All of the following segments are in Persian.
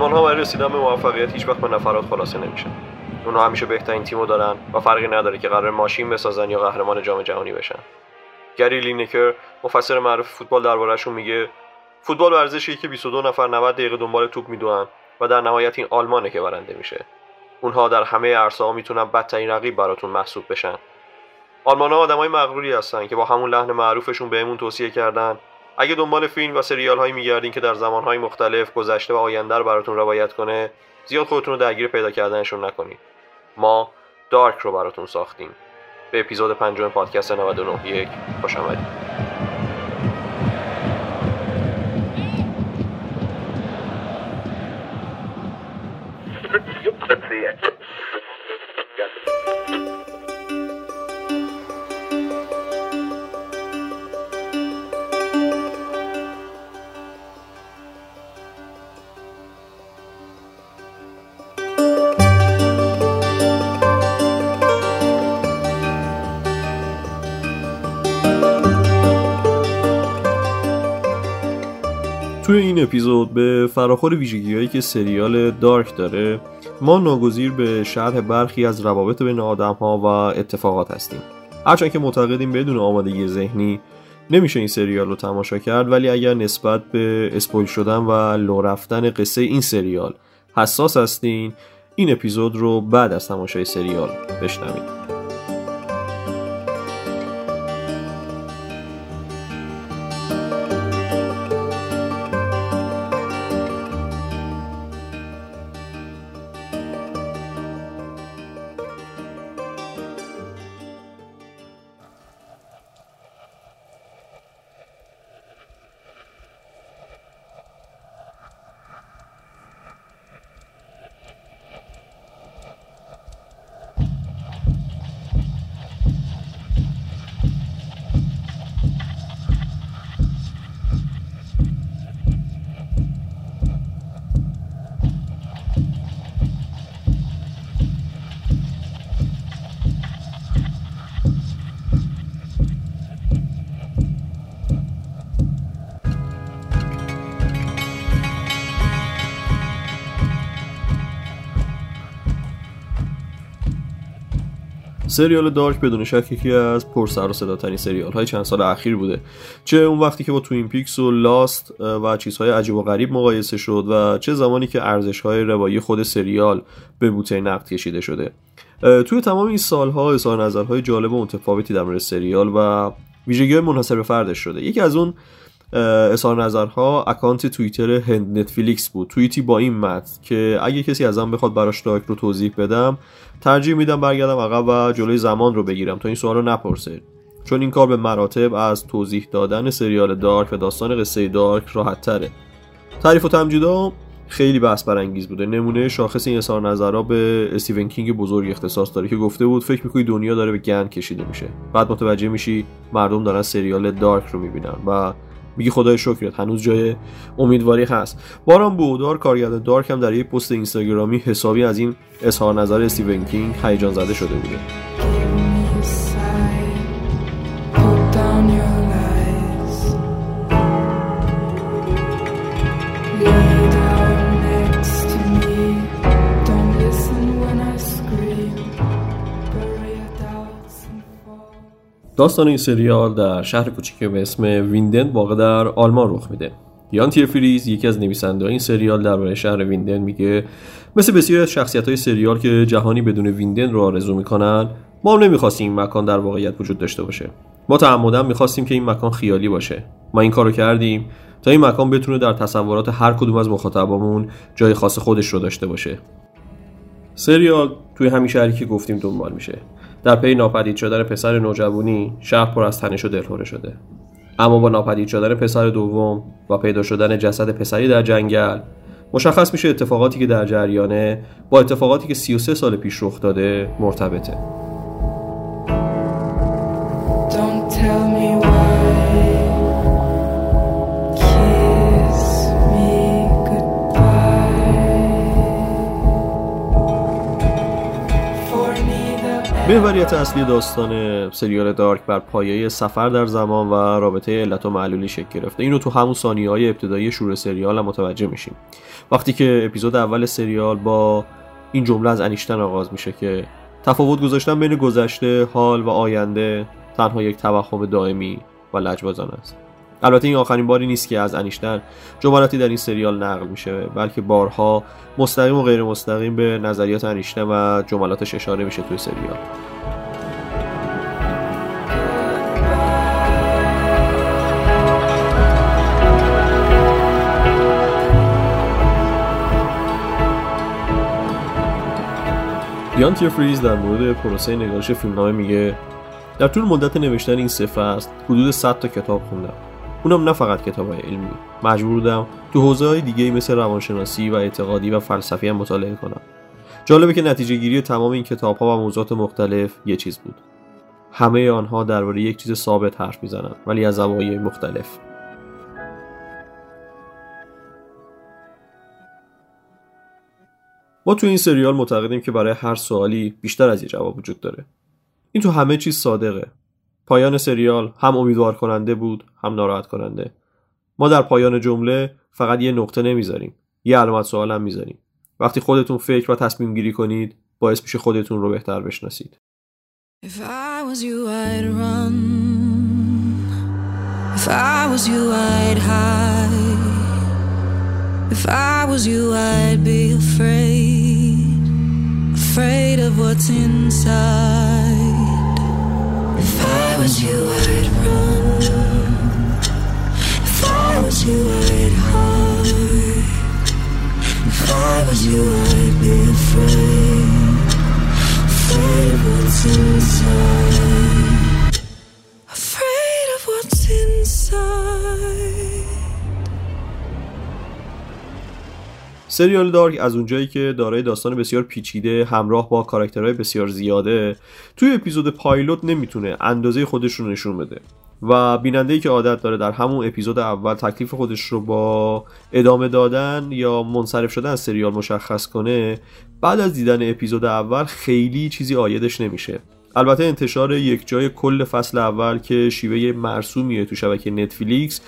آلمان ها برای رسیدن به موفقیت هیچ وقت به نفرات خلاصه نمیشن اونها همیشه بهترین تیمو دارن و فرقی نداره که قرار ماشین بسازن یا قهرمان جام جهانی بشن. گری لینکر مفسر معروف فوتبال دربارهشون میگه فوتبال ورزشی که 22 نفر 90 دقیقه دنبال توپ می‌دونن و در نهایت این آلمانه که برنده میشه. اونها در همه عرصه ها می‌تونن بدترین رقیب براتون محسوب بشن. آلمان ها آدمای مغروری هستن که با همون لحن معروفشون بهمون توصیه کردن. اگه دنبال فیلم و سریال هایی میگردین که در زمان های مختلف گذشته و آینده رو براتون روایت کنه زیاد خودتون رو درگیر پیدا کردنشون نکنید ما دارک رو براتون ساختیم. به اپیزود پنجم پادکست 99 یک خوش آمدید. توی این اپیزود به فراخور ویژگی هایی که سریال دارک داره ما ناگزیر به شرح برخی از روابط بین آدم ها و اتفاقات هستیم. هرچند که معتقدیم بدون آمادگی ذهنی نمیشه این سریال رو تماشا کرد ولی اگر نسبت به اسپویل شدن و لو رفتن قصه این سریال حساس هستین این اپیزود رو بعد از تماشای سریال بشنوید. سریال Dark بدون شک یکی از پر سر و صداترین سریال های چند سال اخیر بوده چه اون وقتی که با Twin Peaks و Lost و چیزهای عجیب و غریب مقایسه شد و چه زمانی که ارزش های روایی خود سریال به بوته نقد کشیده شده. توی تمام این سالها اظهار نظرهای جالب و متفاوتی در مورد سریال و ویژگی منحصر به فردش شده. یکی از اون اظهار نظرها اکانت توییتر هند نتفلیکس بود. توییتی با این متن که اگه کسی ازم بخواد براش Dark رو توضیح بدم ترجیح میدم برگردم عقب و جلوی زمان رو بگیرم تا این سوال رو نپرسه. چون این کار به مراتب از توضیح دادن سریال دارک و داستان قصه دارک راحت تره تعریف و تمجیدا خیلی بحث برانگیز بوده. نمونه شاخص این اظهار نظرها به استیون کینگ بزرگ اختصاص داره که گفته بود فکر می‌کنی دنیا داره به گند کشیده میشه. بعد متوجه میشی مردم دارن سریال دارک رو می‌بینن و میگی خدای شکرت هنوز جای امیدواری هست. باران بودار کارگردان دارک هم در یک پست اینستاگرامی حسابی از این اظهار نظر استیون کینگ هیجان زده شده بوده. داستان این سریال در شهر کوچیکی به اسم ویندن واقع در آلمان رخ میده. یان تیرفریز یکی از نویسنده این سریال درباره شهر ویندن میگه مثل بسیاری از شخصیت های سریال که جهانی بدون ویندن رو آرزو می‌کنن ما نمی‌خواستیم این مکان در واقعیت وجود داشته باشه. ما تعمدن می‌خواستیم که این مکان خیالی باشه. ما این کارو کردیم تا این مکان بتونه در تصورات هر کدوم از مخاطبامون جای خاص خودش رو داشته باشه. سریال توی همین شهری که گفتیم دنبال میشه. در پی ناپدید شدن پسر نوجوانی شهر پر از تنش و دلهوره شده. اما با ناپدید شدن پسر دوم و پیدا شدن جسد پسری در جنگل مشخص میشه اتفاقاتی که در جریانه با اتفاقاتی که 33 سال پیش رخ داده مرتبطه. محوریت اصلی داستان سریال دارک بر پایه سفر در زمان و رابطه علت و معلولی شکل گرفته. اینو تو همون ثانیه های ابتدایی شروع سریال هم متوجه میشیم. وقتی که اپیزود اول سریال با این جمله از انیشتن آغاز میشه که تفاوت گذاشتن بین گذشته حال و آینده تنها یک توهم دائمی و لجبازانه است. البته این آخرین باری نیست که از انیشتن جملاتی در این سریال نقل میشه بلکه بارها مستقیم و غیر مستقیم به نظریات انیشتن و جملاتش اشاره میشه توی سریال. یان فریز در مورد پروسه نگارش فیلمنامه میگه در طول مدت نوشتن این سه فصل حدود 100 تا کتاب خوندم. اونم نه فقط کتاب های علمی. مجبور بودم تو حوزه های دیگه مثل روانشناسی و اعتقادی و فلسفی هم مطالعه کنم. جالبه که نتیجه گیری تمام این کتاب ها و موضوعات مختلف یه چیز بود. همه آنها درباره یک چیز ثابت حرف می‌زنن ولی از زوایای مختلف. ما تو این سریال معتقدیم که برای هر سوالی بیشتر از یه جواب وجود داره. این تو همه چیز صادقه. پایان سریال هم امیدوار کننده بود هم ناراحت کننده ما در پایان جمله فقط یه نقطه نمی‌ذاریم یه علامت سوال هم می‌ذاریم وقتی خودتون فکر و تصمیم گیری کنید باعث میشه خودتون رو بهتر بشناسید was you, I'd run. If I was you, I'd hide. If I was you, I'd be afraid. Afraid of what's inside. was you, I'd run. If I was you, I'd hide. If I was you, I'd be afraid. Afraid of what's inside. Afraid of what's inside. سریال دارک از اونجایی که دارای داستان بسیار پیچیده همراه با کاراکترهای بسیار زیاده توی اپیزود پایلوت نمی‌تونه اندازه خودش رو نشون بده. و بیننده ای که عادت داره در همون اپیزود اول تکلیف خودش رو با ادامه دادن یا منصرف شدن از سریال مشخص کنه بعد از دیدن اپیزود اول خیلی چیزی آیدش نمیشه. البته انتشار یک جای کل فصل اول که شیوه مرسومیه تو شبکه نتفلیکس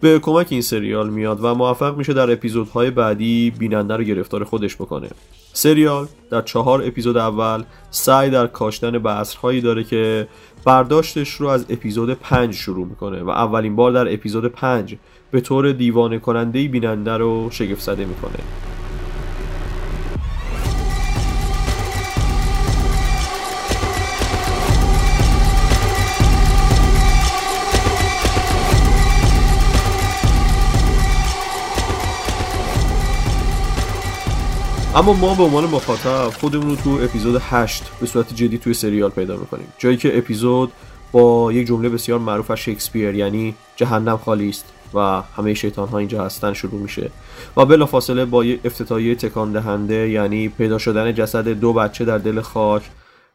به کمک این سریال میاد و موفق میشه در اپیزودهای بعدی بیننده رو گرفتار خودش بکنه. سریال در چهار اپیزود اول سعی در کاشتن بذرهایی داره که برداشتش رو از اپیزود 5 شروع می‌کنه و اولین بار در اپیزود 5 به طور دیوانه کننده بیننده رو شگفت زده می‌کنه. اما ما به عنوان مخاطب خودمون رو تو اپیزود 8 به صورت جدی توی سریال پیدا می‌کنیم. جایی که اپیزود با یک جمله بسیار معروف از شکسپیر یعنی جهنم خالی است و همه شیطان ها اینجا هستن شروع میشه. و بلا فاصله با یه افتتاحیه تکان دهنده یعنی پیدا شدن جسد دو بچه در دل خاک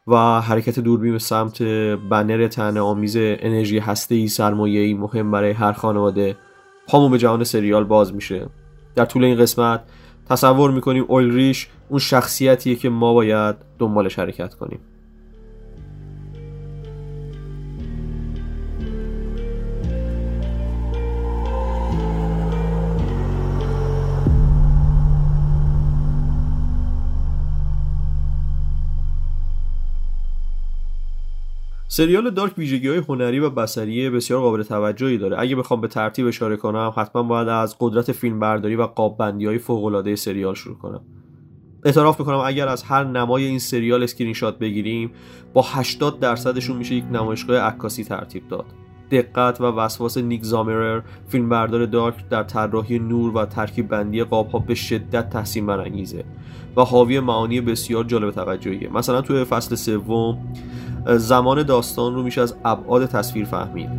و حرکت دوربین سمت بنر تنه آمیز انرژی هسته ای سرمایه ای مهم برای هر خانواده. پامون به جهان سریال باز میشه. در طول این قسمت تصور می‌کنیم اولریش اون شخصیتیه که ما باید دنبالش حرکت کنیم. سریال Dark ویژگی های هنری و بصری بسیار قابل توجهی داره. اگه بخوام به ترتیب اشاره کنم حتما باید از قدرت فیلم برداری و قاب بندی های فوق سریال شروع کنم. اعتراف می‌کنم اگر از هر نمای این سریال اسکرین شات بگیریم با 80 درصدشون میشه یک نمایشگاه عکاسی ترتیب داد. دقت و وسواس نیک زومرر فیلمبردار Dark در طراحی نور و ترکیب بندی قاب ها به شدت تحسین برانگیزه و حاوی معانی بسیار جالب توجهیه. مثلا توی فصل سوم زمان داستان رو میشه از ابعاد تصویر فهمید.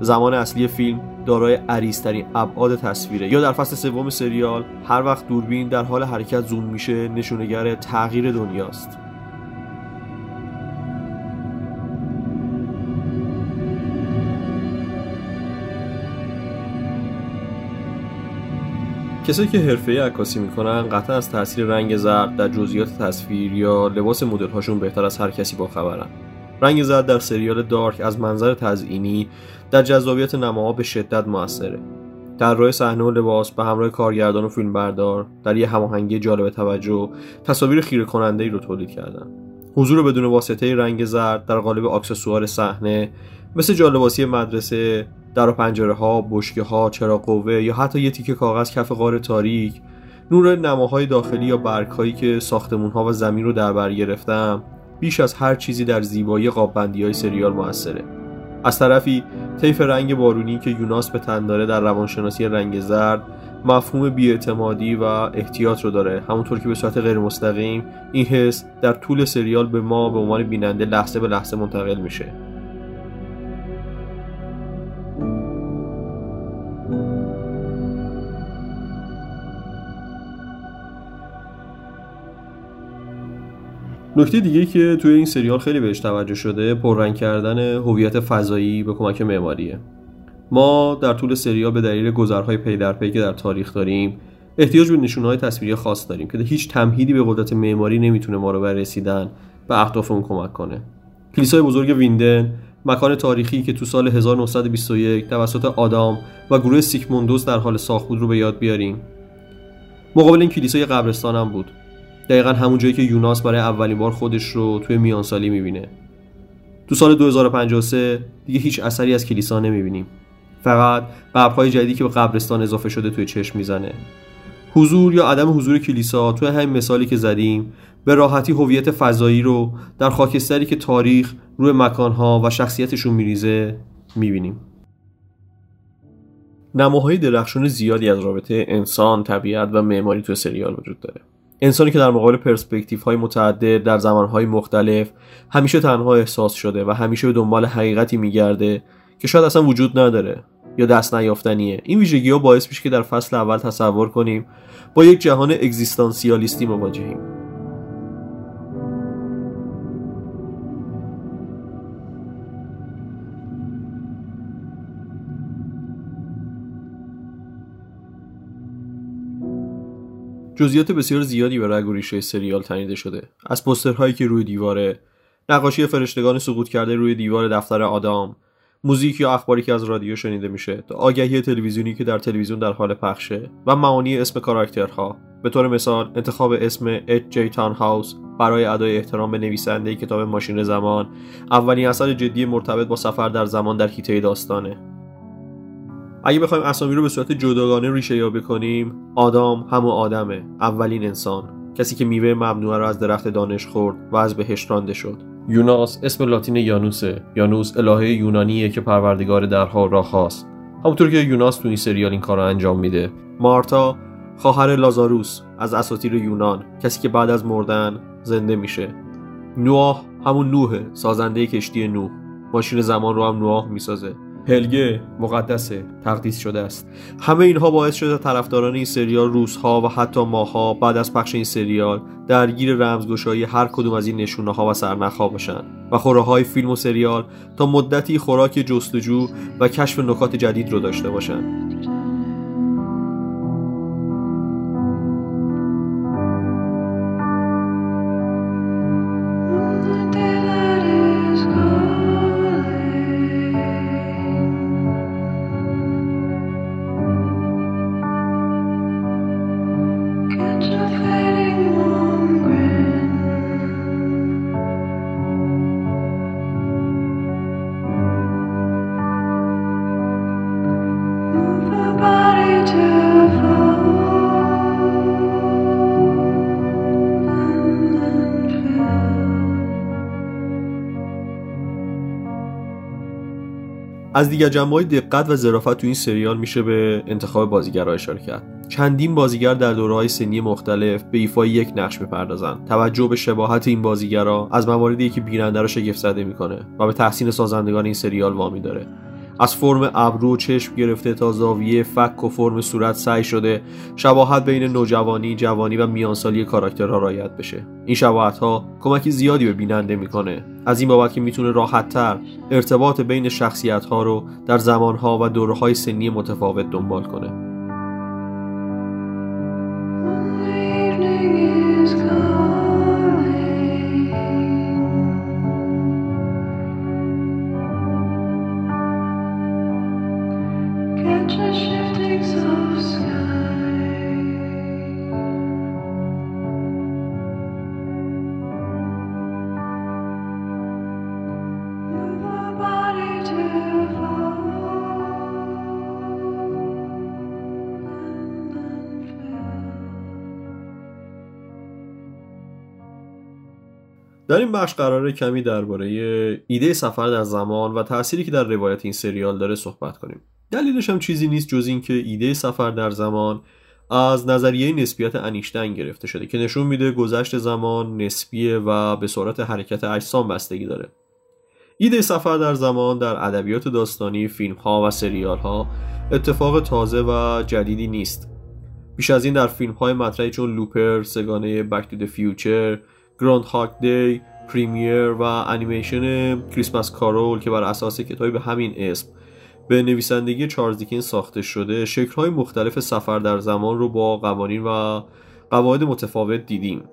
زمان اصلی فیلم دارای عریضترین ابعاد تصویره. یا در فصل سوم سریال هر وقت دوربین در حال حرکت زوم میشه نشونگر تغییر دنیاست. کسایی که حرفه عکاسی می‌کنن قطعا از تاثیر رنگ زرد در جزئیات تصویر یا لباس مدل هاشون بهتر از هر کسی باخبرن رنگ زرد در سریال دارک از منظر تزئینی در جذابیت نماها به شدت موثره. طراح صحنه و لباس به همراه کارگردان و فیلمبردار در یه هماهنگی جالب توجه تصاویر خیره کننده ای رو تولید کردن. حضور بدون واسطه رنگ زرد در قالب اکسسوار صحنه مثل جالباسی مدرسه در و پنجره ها، بشکه ها، چراغ قوه یا حتی یه تیکه کاغذ کف غار تاریک نور نماهای داخلی یا برگهایی که ساختمون ها و زمین رو در بر گرفتم بیش از هر چیزی در زیبایی قاببندی های سریال موثره. از طرفی طیف رنگ بارونی که یوناس به تن داره در روانشناسی رنگ زرد مفهوم بیاعتمادی و احتیاط رو داره. همونطور که به صورت غیر مستقیم این حس در طول سریال به ما به عنوان بیننده لحظه به لحظه منتقل میشه. نکته دیگه که توی این سریال خیلی بهش توجه شده پررنگ کردن هویت فضایی به کمک معماریه. ما در طول سریال به دلیل گذرهای پی در پی که در تاریخ داریم احتیاج به نشونهای تصویری خاص داریم که هیچ تمهیدی به قدرت معماری نمی‌تونه ما رو در رسیدن به اهدافمون کمک کنه. کلیسای بزرگ ویندن مکان تاریخی که تو سال 1921 توسط آدام و گروه سیکموندوس در حال ساخت بود رو به یاد بیاریم. مقابل این کلیسای قبرستان هم بود. دقیقا همون جایی که یوناس برای اولین بار خودش رو توی میانسالی می‌بینه. تو سال 2053 دیگه هیچ اثری از کلیسا نمی‌بینیم. فقط قبرهای جدیدی که به قبرستان اضافه شده توی چشم می‌زنه. حضور یا عدم حضور کلیسا توی همین مثالی که زدیم به راحتی هویت فضایی رو در خاکستری که تاریخ روی مکانها و شخصیتشون میریزه می‌بینیم. نماهای درخشون زیادی از رابطه انسان، طبیعت و معماری توی سریال وجود داره. انسانی که در مقابل پرسپکتیف های متعدد در زمان های مختلف همیشه تنها احساس شده و همیشه به دنبال حقیقتی میگرده که شاید اصلا وجود نداره یا دست نیافتنیه. این ویژگی ها باعث میشه که در فصل اول تصور کنیم با یک جهان اگزیستانسیالیستی مواجهیم. جزئیات بسیار زیادی به رگ و ریشه سریال تنیده شده. از پسترهایی که روی دیواره نقاشی فرشتگان سقوط کرده روی دیوار دفتر آدام موزیک یا اخباری که از رادیو شنیده میشه تا آگهی تلویزیونی که در تلویزیون در حال پخشه و معانی اسم کاراکترها. به طور مثال انتخاب اسم اچ جی تان هاوس برای ادای احترام به نویسنده کتاب ماشین زمان اولین اثر جدی مرتبط با سفر در زمان در حیطه داستانه. اگه بخوایم اسامی رو به صورت جداگانه ریشه یابی کنیم آدام همون آدمه اولین انسان. کسی که میوه ممنوعه رو از درخت دانش خورد و از بهش رانده شد. یوناس اسم لاتین یانوسه. یانوس الهه یونانیه که پروردگار درها را خواست. همونطور که یوناس تو این سریال این کار رو انجام میده. مارتا خواهر لازاروس از اساطیر یونان. کسی که بعد از مردن زنده میشه. نوح همون نوحه سازنده کشتی نوح. ماشین زمان رو هم نوح می‌سازه. هلگه مقدسه تقدیس شده است. همه اینها باعث شده طرفداران این سریال روزها و حتی ماها بعد از پخش این سریال درگیر رمزگشایی هر کدوم از این نشونه ها و سرنخها باشن و خوره های فیلم و سریال تا مدتی خوراک جستجو و کشف نکات جدید رو داشته باشند. از دیگر جنبه های دقت و ظرافت تو این سریال میشه به انتخاب بازیگرها اشاره کرد. چندین بازیگر در دوره های سنی مختلف به ایفای یک نقش می‌پردازند. توجه به شباهت این بازیگرا از مواردی که بیننده را شگفت زده می‌کنه و به تحسین سازندگان این سریال وامی داره. از فرم ابرو چشم گرفته تا زاویه فک و فرم صورت سعی شده شباهت بین نوجوانی، جوانی و میانسالی کاراکترها رایت بشه. این شباهت ها کمکی زیادی به بیننده می‌کنه. از این بابت که می‌تونه راحتتر ارتباط بین شخصیت ها رو در زمان ها و دوره های سنی متفاوت دنبال کنه. در این بخش قراره کمی درباره ایده سفر در زمان و تأثیری که در روایت این سریال داره صحبت کنیم. دلیلش هم چیزی نیست جز اینکه ایده سفر در زمان از نظریه نسبیت انیشتین گرفته شده که نشون میده گذشت زمان نسبیه و به سرعت حرکت اجسام بستگی داره. ایده سفر در زمان در ادبیات داستانی فیلم ها و سریال ها اتفاق تازه و جدیدی نیست. پیش از این در فیلم های مطرحی چون Looper، سه‌گانه Back to Future، گراند هاک دی، پریمیر و انیمیشن کریسمس کارول که بر اساس کتابی به همین اسم به نویسندگی چارلز دیکن ساخته شده. شکل‌های مختلف سفر در زمان رو با قوانین و قواعد متفاوت دیدیم.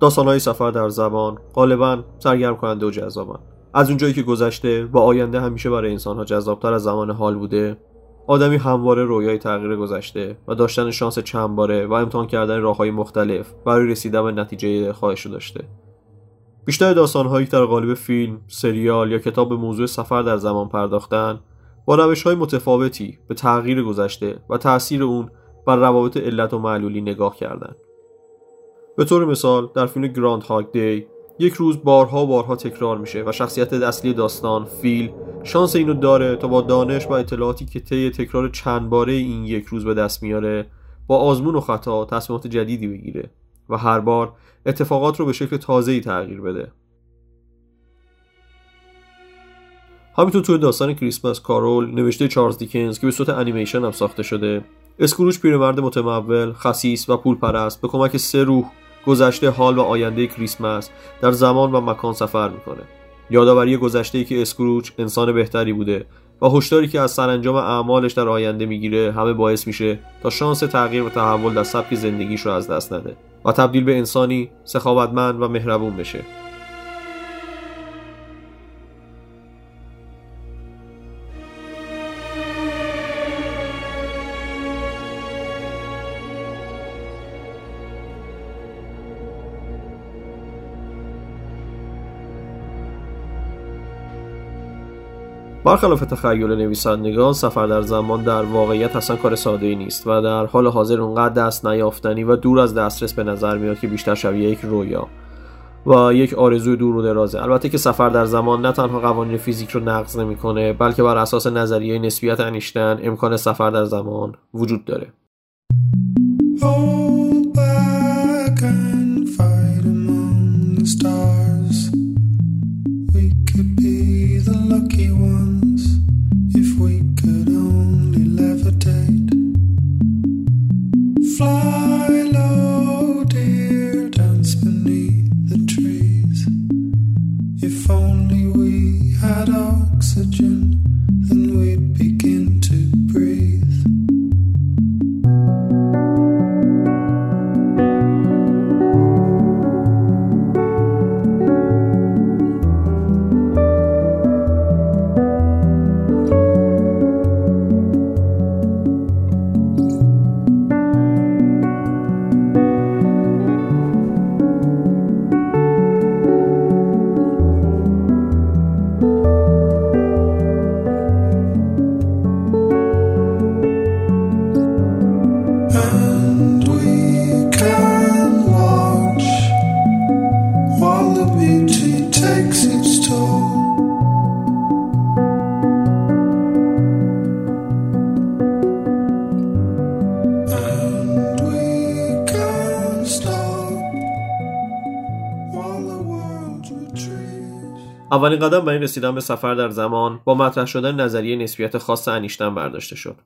داستانهای سفر در زمان غالبا سرگرم کننده و جذابن. از اونجایی که گذشته و آینده همیشه برای انسانها جذابتر از زمان حال بوده آدمی همواره رویای تغییر گذشته و داشتن شانس چند باره و امتحان کردن راههای مختلف برای رسیدن به نتیجه خواهش داشته. بیشتر داستانهایی در قالب فیلم، سریال یا کتاب به موضوع سفر در زمان پرداختن با روش های متفاوتی به تغییر گذشته و تاثیر اون بر روابط علت و معلولی نگاه کردند. به طور مثال در فیلم گراند هاگ دی یک روز بارها بارها تکرار میشه و شخصیت اصلی داستان فیل شانس اینو داره تا با دانش و اطلاعاتی که طی تکرار چند باره این یک روز به دست میاره با آزمون و خطا تصمیمات جدیدی بگیره و هر بار اتفاقات رو به شکل تازه‌ای تغییر بده. همینطور توی داستان Christmas Carol نوشته چارلز دیکنز که به صورت انیمیشن هم ساخته شده. اسکروچ پیرمرد متمول خسیس و پولپرست به کمک سه روح گذشته حال و آینده کریسمس در زمان و مکان سفر می‌کنه. یادآوری گذشته که اسکروچ انسان بهتری بوده و هشداری که از سرانجام اعمالش در آینده می‌گیره همه باعث میشه تا شانس تغییر و تحول در سبک زندگیش رو از دست نده. و تبدیل به انسانی سخاوتمند و مهربون بشه. برخلاف تخیل نویسندگان سفر در زمان در واقعیت اصلا کار ساده ای نیست و در حال حاضر اونقدر دست نیافتنی و دور از دسترس به نظر میاد که بیشتر شبیه یک رویا و یک آرزوی دور و درازه البته که سفر در زمان نه تنها قوانین فیزیک رو نقض نمی‌کنه بلکه بر اساس نظریه نسبیت انیشتن امکان سفر در زمان وجود داره. اولین قدم برای رسیدن به سفر در زمان با مطرح شدن نظریه نسبیت خاص انیشتن برداشته شد.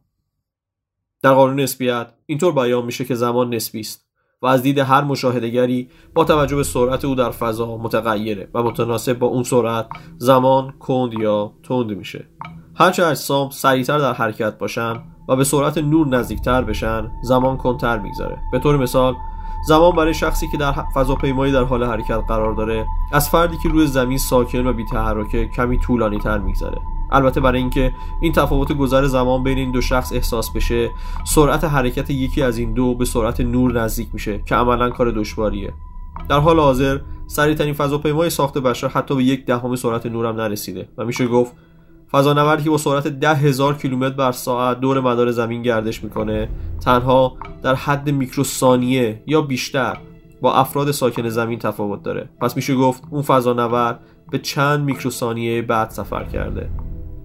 در قانون نسبیت اینطور بیان میشه که زمان نسبی است و از دید هر مشاهدهگری با توجه به سرعت او در فضا متغیره و متناسب با اون سرعت زمان کند یا تند میشه. هرچه اجسام سریعتر در حرکت باشن و به سرعت نور نزدیکتر بشن زمان کنتر میگذره. به طور مثال زمان برای شخصی که در فضاپیمایی در حال حرکت قرار داره از فردی که روی زمین ساکن و بیتحرکه کمی طولانی تر میگذره. البته برای اینکه این تفاوت گذر زمان بین این دو شخص احساس بشه سرعت حرکت یکی از این دو به سرعت نور نزدیک میشه که عملا کار دشواریه. در حال حاضر سریعترین فضاپیمای ساخت بشر حتی به یک دهم سرعت نور هم نرسیده و میشه گفت فضانوردی که با سرعت ده کیلومتر بر ساعت دور مدار زمین گردش می‌کنه تنها در حد میکروثانیه یا بیشتر با افراد ساکن زمین تفاوت داره. پس میشه گفت اون فضانورد به چند میکروثانیه بعد سفر کرده.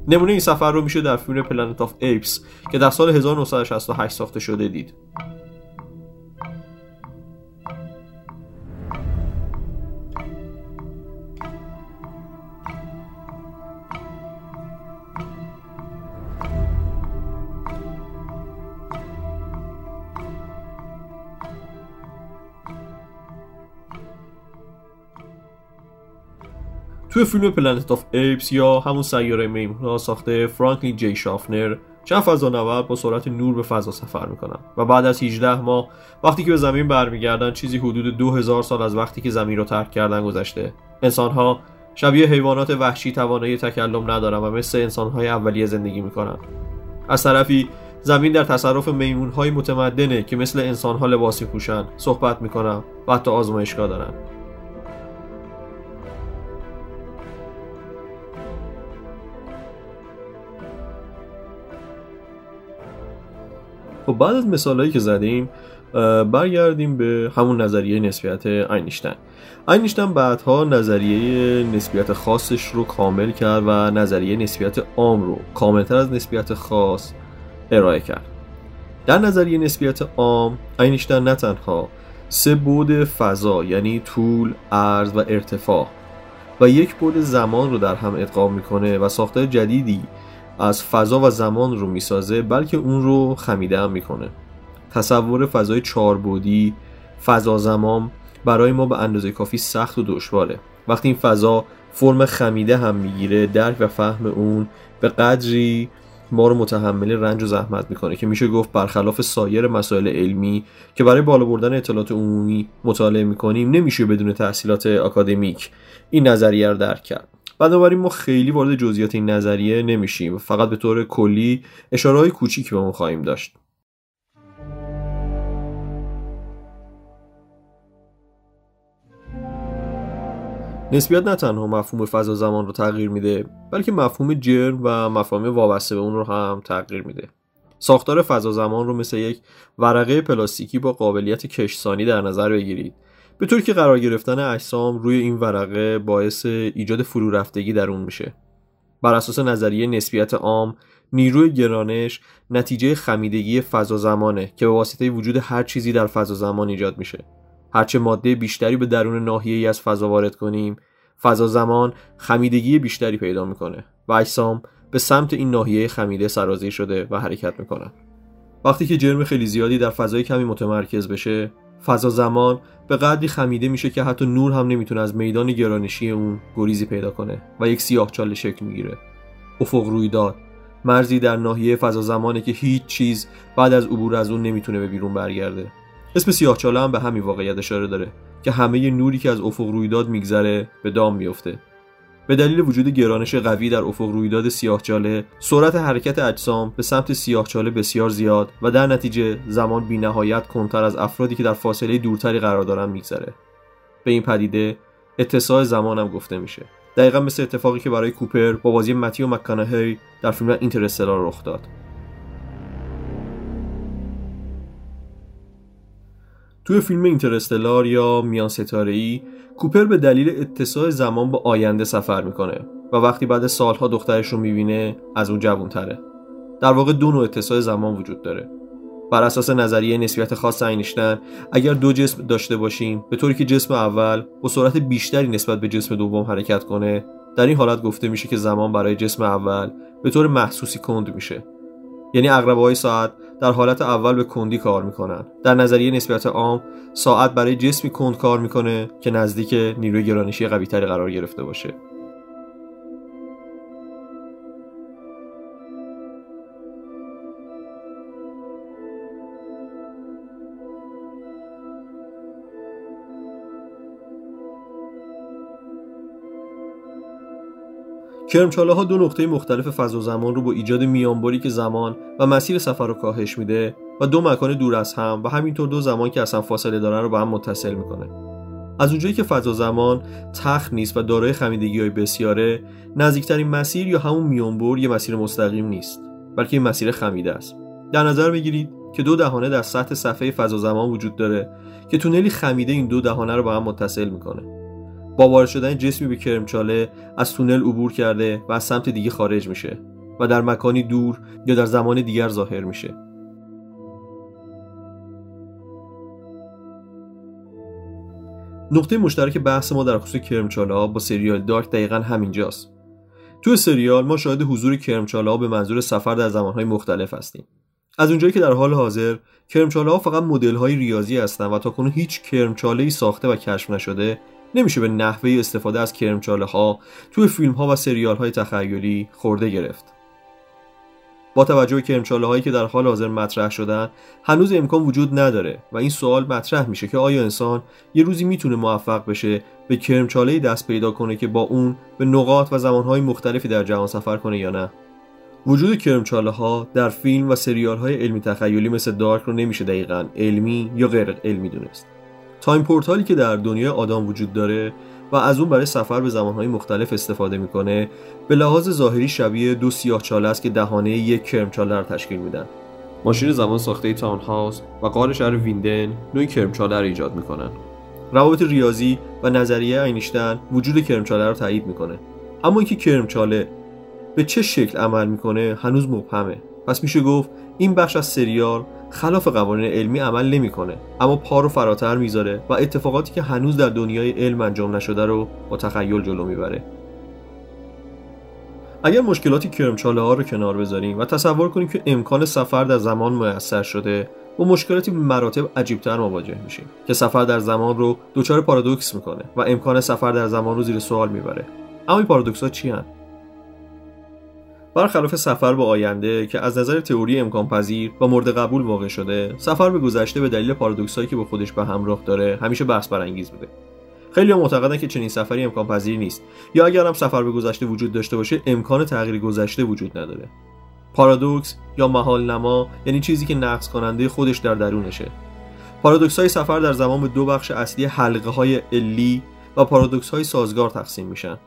نمونه این سفر رو میشه در فیلم Planet of Apes که در سال 1968 ساخته شده دید. توی فیلم Planet of Apes یا همون سیاره میمون ساخته فرانکلین جی شافنر چند فضانورد با سرعت نور به فضا سفر می‌کنن و بعد از 18 ماه وقتی که به زمین برمیگردن چیزی حدود 2000 سال از وقتی که زمین رو ترک کردن گذشته. انسانها شبیه حیوانات وحشی توانایی تکلم ندارن و مثل انسانهای اولیه زندگی می‌کنن. از طرفی زمین در تصرف میمونهای متمدنه که مثل انسانها لباس می‌پوشن صحبت می‌کنن و حتی آزمایشگاه دارن. خب بعد از مثالهایی که زدیم برگردیم به همون نظریه نسبیت اینشتین. اینشتین بعدها نظریه نسبیت خاصش رو کامل کرد و نظریه نسبیت عام رو کاملتر از نسبیت خاص ارائه کرد. در نظریه نسبیت عام اینشتین نه تنها سه بود فضا یعنی طول، عرض و ارتفاع و یک بود زمان رو در هم ادغام می‌کنه و ساختار جدیدی از فضا و زمان رو می‌سازه بلکه اون رو خمیده هم می‌کنه. تصور فضای چاربودی فضا زمان برای ما به اندازه کافی سخت و دشواره. وقتی این فضا فرم خمیده هم می‌گیره درک و فهم اون به قدری ما رو متحمل رنج و زحمت می‌کنه که میشه گفت برخلاف سایر مسائل علمی که برای بالا بردن اطلاعات عمومی مطالعه می‌کنیم نمیشه بدون تحصیلات آکادمیک این نظریه رو درک کرد. بنابراین ما خیلی وارد جزئیات این نظریه نمیشیم. فقط به طور کلی اشاره های کوچیکی به اون خواهیم داشت. نسبیت نه تنها مفهوم فضا زمان رو تغییر میده بلکه مفهوم جرم و مفاهیم وابسته به اون رو هم تغییر میده. ساختار فضا زمان رو مثل یک ورقه پلاستیکی با قابلیت کشسانی در نظر بگیرید. به طور که قرار گرفتن اجسام روی این ورقه باعث ایجاد فرو رفتگی در اون میشه. بر اساس نظریه نسبیت عام نیروی گرانش نتیجه خمیدگی فضا زمانه که به واسطه وجود هر چیزی در فضا زمان ایجاد میشه. هرچه ماده بیشتری به درون ناحیه ای از فضا وارد کنیم فضا زمان خمیدگی بیشتری پیدا می‌کنه و اجسام به سمت این ناحیه خمیده سرازی شده و حرکت می‌کنن وقتی که جرم خیلی زیادی در فضای کمی متمرکز بشه فضا زمان به قدری خمیده میشه که حتی نور هم نمی‌تونه از میدان گرانشی اون گریزی پیدا کنه و یک سیاه چاله شکل می‌گیره. افق رویداد. مرزی در ناحیه فضا زمانه که هیچ چیز بعد از عبور از اون نمی‌تونه به بیرون برگرده. اسم سیاه چاله هم به همین واقعیت اشاره داره که همه نوری که از افق رویداد میگذره به دام میفته. به دلیل وجود گرانش قوی در افق رویداد سیاهچاله سرعت حرکت اجسام به سمت سیاهچاله بسیار زیاد و در نتیجه زمان بینهایت کنتر از افرادی که در فاصله دورتری قرار دارن میگذره. به این پدیده اتساع زمان هم گفته میشه. دقیقا مثل اتفاقی که برای کوپر با بازی متیو مکانهی در فیلم اینترستلار رخ داد. توی فیلم اینترستلار یا میان ستاره ای کوپر به دلیل اتساع زمان با آینده سفر می‌کنه و وقتی بعد سالها دخترش رو می‌بینه از اون جوانتره در واقع دو نوع اتساع زمان وجود داره. بر اساس نظریه نسبیت خاص اینشتین اگر دو جسم داشته باشیم به طوری که جسم اول با سرعت بیشتری نسبت به جسم دوم حرکت کنه در این حالت گفته میشه که زمان برای جسم اول به طور محسوسی کند میشه. یعنی اقربه های ساعت در حالت اول به کندی کار می‌کنن در نظریه نسبیت عام ساعت برای جسمی کند کار می‌کنه که نزدیک نیروی گرانشی قوی تری قرار گرفته باشه. کرمچاله ها دو نقطه مختلف فضا و زمان رو با ایجاد میانبری که زمان و مسیر سفر رو کاهش میده و دو مکان دور از هم و همینطور دو زمان که اصلا فاصله دارن رو با هم متصل می‌کنه. از اونجایی که فضا زمان تخت نیست و دارای خمیدگی های بسیاره نزدیکترین مسیر یا همون میانبر یه مسیر مستقیم نیست بلکه یه مسیر خمیده است. در نظر بگیرید که دو دهانه در سطح صفحه فضا زمان وجود داره که تونلی خمیده این دو دهانه رو با هم متصل می‌کنه. با وارد شدن جسمی به کرمچاله از تونل عبور کرده و از سمت دیگه خارج میشه و در مکانی دور یا در زمان دیگر ظاهر میشه. نقطه مشترک بحث ما در خصوص کرمچاله با سریال دارک دقیقا همینجاست. تو سریال ما شاهد حضور کرمچاله به منظور سفر در زمانهای مختلف هستیم. از اونجایی که در حال حاضر کرمچاله فقط مدل ریاضی هستند و تا کنون هیچ کرمچاله ای ساخته و کشف نشده نمیشه به نحوه استفاده از کرمچاله ها توی فیلم ها و سریال های تخیلی خورده گرفت. با توجه به کرمچاله هایی که در حال حاضر مطرح شدن هنوز امکان وجود نداره و این سوال مطرح میشه که آیا انسان یه روزی می‌تونه موفق بشه به کرمچاله دست پیدا کنه که با اون به نقاط و زمانهای مختلفی در جهان سفر کنه یا نه؟ وجود کرمچاله ها در فیلم و سریال های علمی تخیلی مثل دارک رو نمیشه دقیقا علمی یا غیر علمی دونست. time portal ی که در دنیای آدام وجود داره و از اون برای سفر به زمانهای مختلف استفاده می‌کنه به لحاظ ظاهری شبیه دو سیاه چاله است که دهانه یک کرمچاله رو تشکیل میدن. ماشین زمان ساخته تان هاوس و غار شهر ویندن نوعی کرمچاله رو ایجاد می‌کنن. روابط ریاضی و نظریه اینشتین وجود کرمچاله رو تایید می‌کنه. اما اینکه کرمچاله به چه شکل عمل می‌کنه هنوز مبهمه. پس میشه گفت این بخش از سریال خلاف قوانین علمی عمل نمی‌کنه اما پا رو فراتر می‌ذاره و اتفاقاتی که هنوز در دنیای علم انجام نشده رو با تخیل جلو می‌بره اگر مشکلاتی کرمچاله ها رو کنار بذاریم و تصور کنیم که امکان سفر در زمان میسر شده با مشکلاتی مراتب عجیبتر مواجه میشیم که سفر در زمان رو دچار پارادوکس می‌کنه و امکان سفر در زمان رو زیر سوال می‌بره اما این پارادوکس ها چی هن؟ برخلاف سفر به آینده که از نظر تئوری امکان پذیر و مورد قبول واقع شده سفر به گذشته به دلیل پارادوکسایی که به خودش به همراه داره همیشه بحث برانگیز بوده. خیلی معتقدن که چنین سفری امکان پذیر نیست. یا اگر هم سفر به گذشته وجود داشته باشه امکان تغییر گذشته وجود نداره. پارادوکس یا محال نما یعنی چیزی که نقص کننده خودش در درونشه. پارادوکس های سفر در زمان به دو بخش اصلی حلقه های علی و پارادوکس های سازگار تقسیم میشن.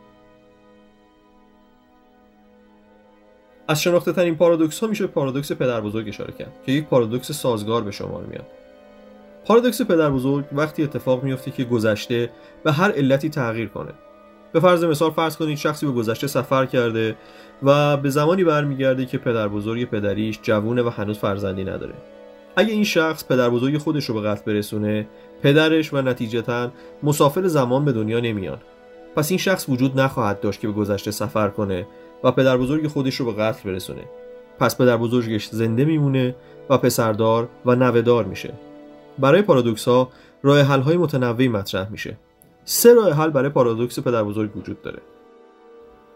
از شناخته ترین پارادوکس ها میشه پارادوکس پدر بزرگ اشاره کرد که یک پارادوکس سازگار به شمار میاد. پارادوکس پدر بزرگ وقتی اتفاق میفته که گذشته به هر علتی تغییر کنه. به فرض مثال فرض کنید شخصی به گذشته سفر کرده و به زمانی برمیگرده که پدر بزرگ پدریش جوونه و هنوز فرزندی نداره. اگه این شخص پدر بزرگ خودش رو به قتل برسونه پدرش و نتیجتا مسافر زمان به دنیا نمیان. پس این شخص وجود نخواهد داشت که به گذشته سفر کنه و پدر بزرگ خودش رو به قتل برسونه. پس پدر بزرگش زنده میمونه و پسردار و نوهدار میشه. برای پارادوکس ها راه حل های متنوعی مطرح میشه. سه راه حل برای پارادوکس پدر بزرگ وجود داره.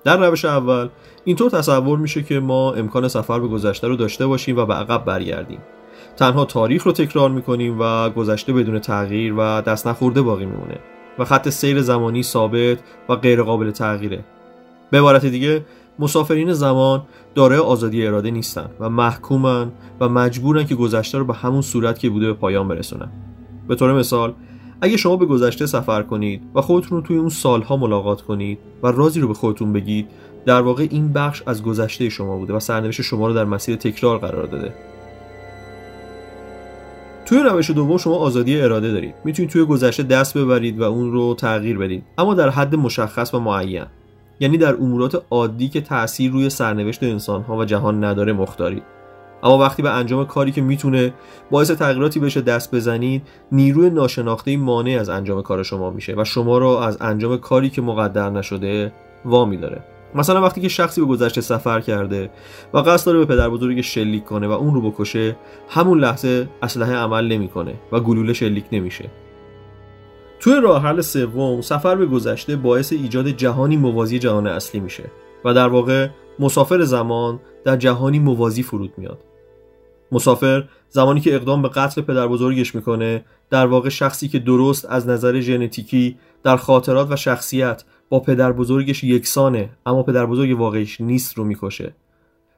در روش اول اینطور تصور میشه که ما امکان سفر به گذشته رو داشته باشیم و به عقب برگردیم. تنها تاریخ رو تکرار می‌کنیم و گذشته بدون تغییر و دست نخورده باقی میمونه. و خط سیر زمانی ثابت و غیرقابل تغییره. به عبارت دیگه مسافرین زمان دارای آزادی اراده نیستن و محکومن و مجبورن که گذشته رو به همون صورت که بوده به پایان برسونن. به طور مثال اگه شما به گذشته سفر کنید و خودتون رو توی اون سالها ملاقات کنید و رازی رو به خودتون بگید در واقع این بخش از گذشته شما بوده و سرنوشت شما رو در مسیر تکرار قرار داده. توی روش دوم شما آزادی اراده دارید. می‌تونید توی گذشته دست ببرید و اون رو تغییر بدید. اما در حد مشخص و معین. یعنی در امورات عادی که تاثیر روی سرنوشت انسانها و جهان نداره مختارید اما وقتی به انجام کاری که می‌تونه باعث تغییراتی بشه دست بزنید نیروی ناشناخته مانع از انجام کار شما میشه و شما را از انجام کاری که مقدر نشده وامی داره مثلا وقتی که شخصی به گذشته سفر کرده و قصد داره به پدر بزرگ شلیک کنه و اون رو بکشه همون لحظه اسلحه عمل نمی‌کنه و گلوله شلیک نمیشه. توی راه حل سوم سفر به گذشته باعث ایجاد جهانی موازی جهان اصلی میشه و در واقع مسافر زمان در جهانی موازی فرود میاد. مسافر زمانی که اقدام به قتل پدر بزرگش می‌کنه در واقع شخصی که درست از نظر ژنتیکی در خاطرات و شخصیت با پدر بزرگش یکسانه اما پدر بزرگ واقعیش نیست رو می‌کشه.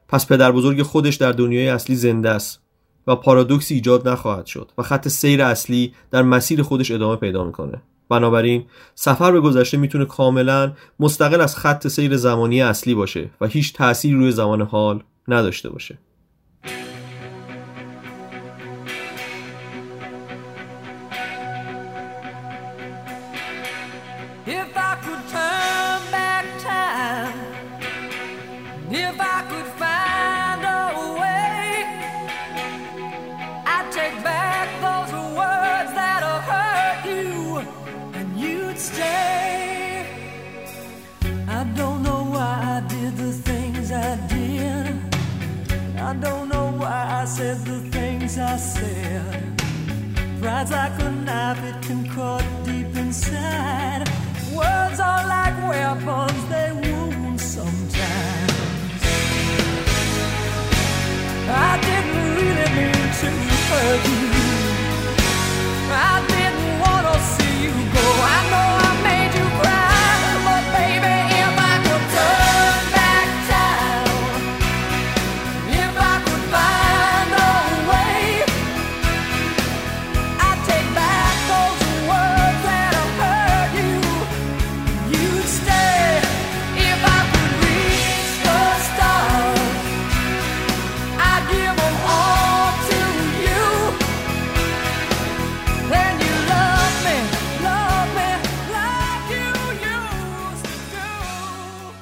پس پدر بزرگ خودش در دنیای اصلی زنده است. و پارادوکسی ایجاد نخواهد شد و خط سیر اصلی در مسیر خودش ادامه پیدا می‌کنه. بنابراین سفر به گذشته می‌تونه کاملا مستقل از خط سیر زمانی اصلی باشه و هیچ تأثیری روی زمان حال نداشته باشه. Pride's like a knife, it can cut deep inside. Words are like weapons, they wound sometimes. I didn't really mean to hurt you.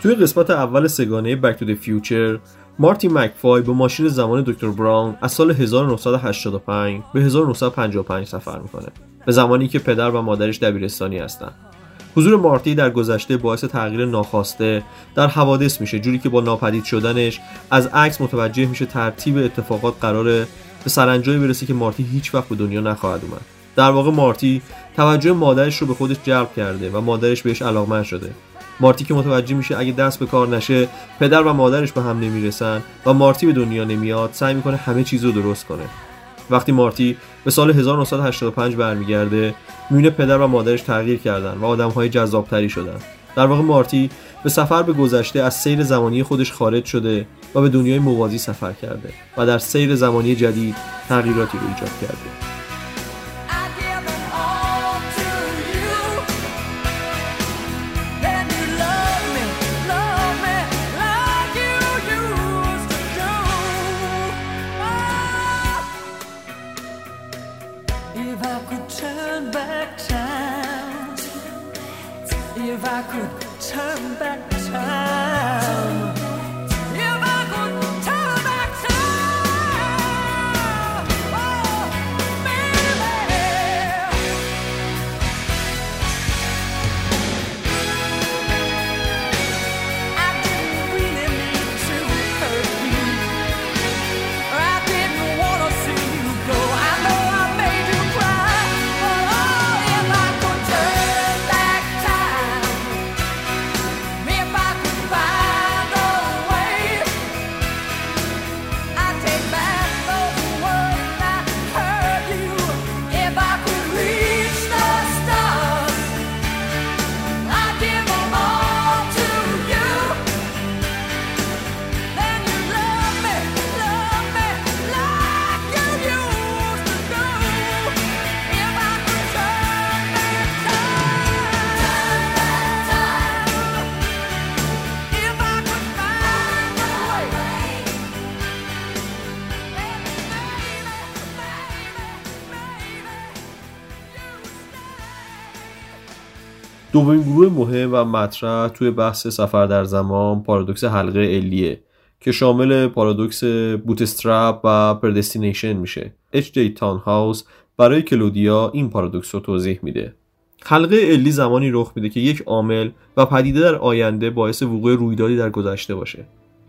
توی قسمت اول سگانه to the Future مارتی مکفای با ماشین زمان دکتر براون از سال 1985 به 1955 سفر می‌کنه. به زمانی که پدر و مادرش دبیرستانی هستند حضور مارتی در گذشته باعث تغییر ناخواسته در حوادث میشه جوری که با ناپدید شدنش از عکس متوجه میشه ترتیب اتفاقات قراره به سرانجامی برسه که مارتی هیچ وقت به دنیا نخواهد اومد. در واقع مارتی توجه مادرش رو به خودش جلب کرده و مادرش بهش علاقمند شده. مارتی که متوجه میشه اگه دست به کار نشه پدر و مادرش به هم نمی‌رسن و مارتی به دنیا نمیاد سعی می‌کنه همه چیز رو درست کنه. وقتی مارتی به سال 1985 برمیگرده میونه پدر و مادرش تغییر کردن و آدمهای جذابتری شدن. در واقع مارتی به سفر به گذشته از سیر زمانی خودش خارج شده و به دنیای موازی سفر کرده و در سیر زمانی جدید تغییراتی رو ایجاد کرده. دومین گروه مهم و مطرح توی بحث سفر در زمان پارادوکس حلقه علیه که شامل پارادوکس bootstrap و predestination میشه. H.G. تان هاوس برای کلودیا این پارادوکس رو توضیح میده. حلقه علی زمانی رخ میده که یک عامل و پدیده در آینده باعث وقوع رویدادی در گذشته باشه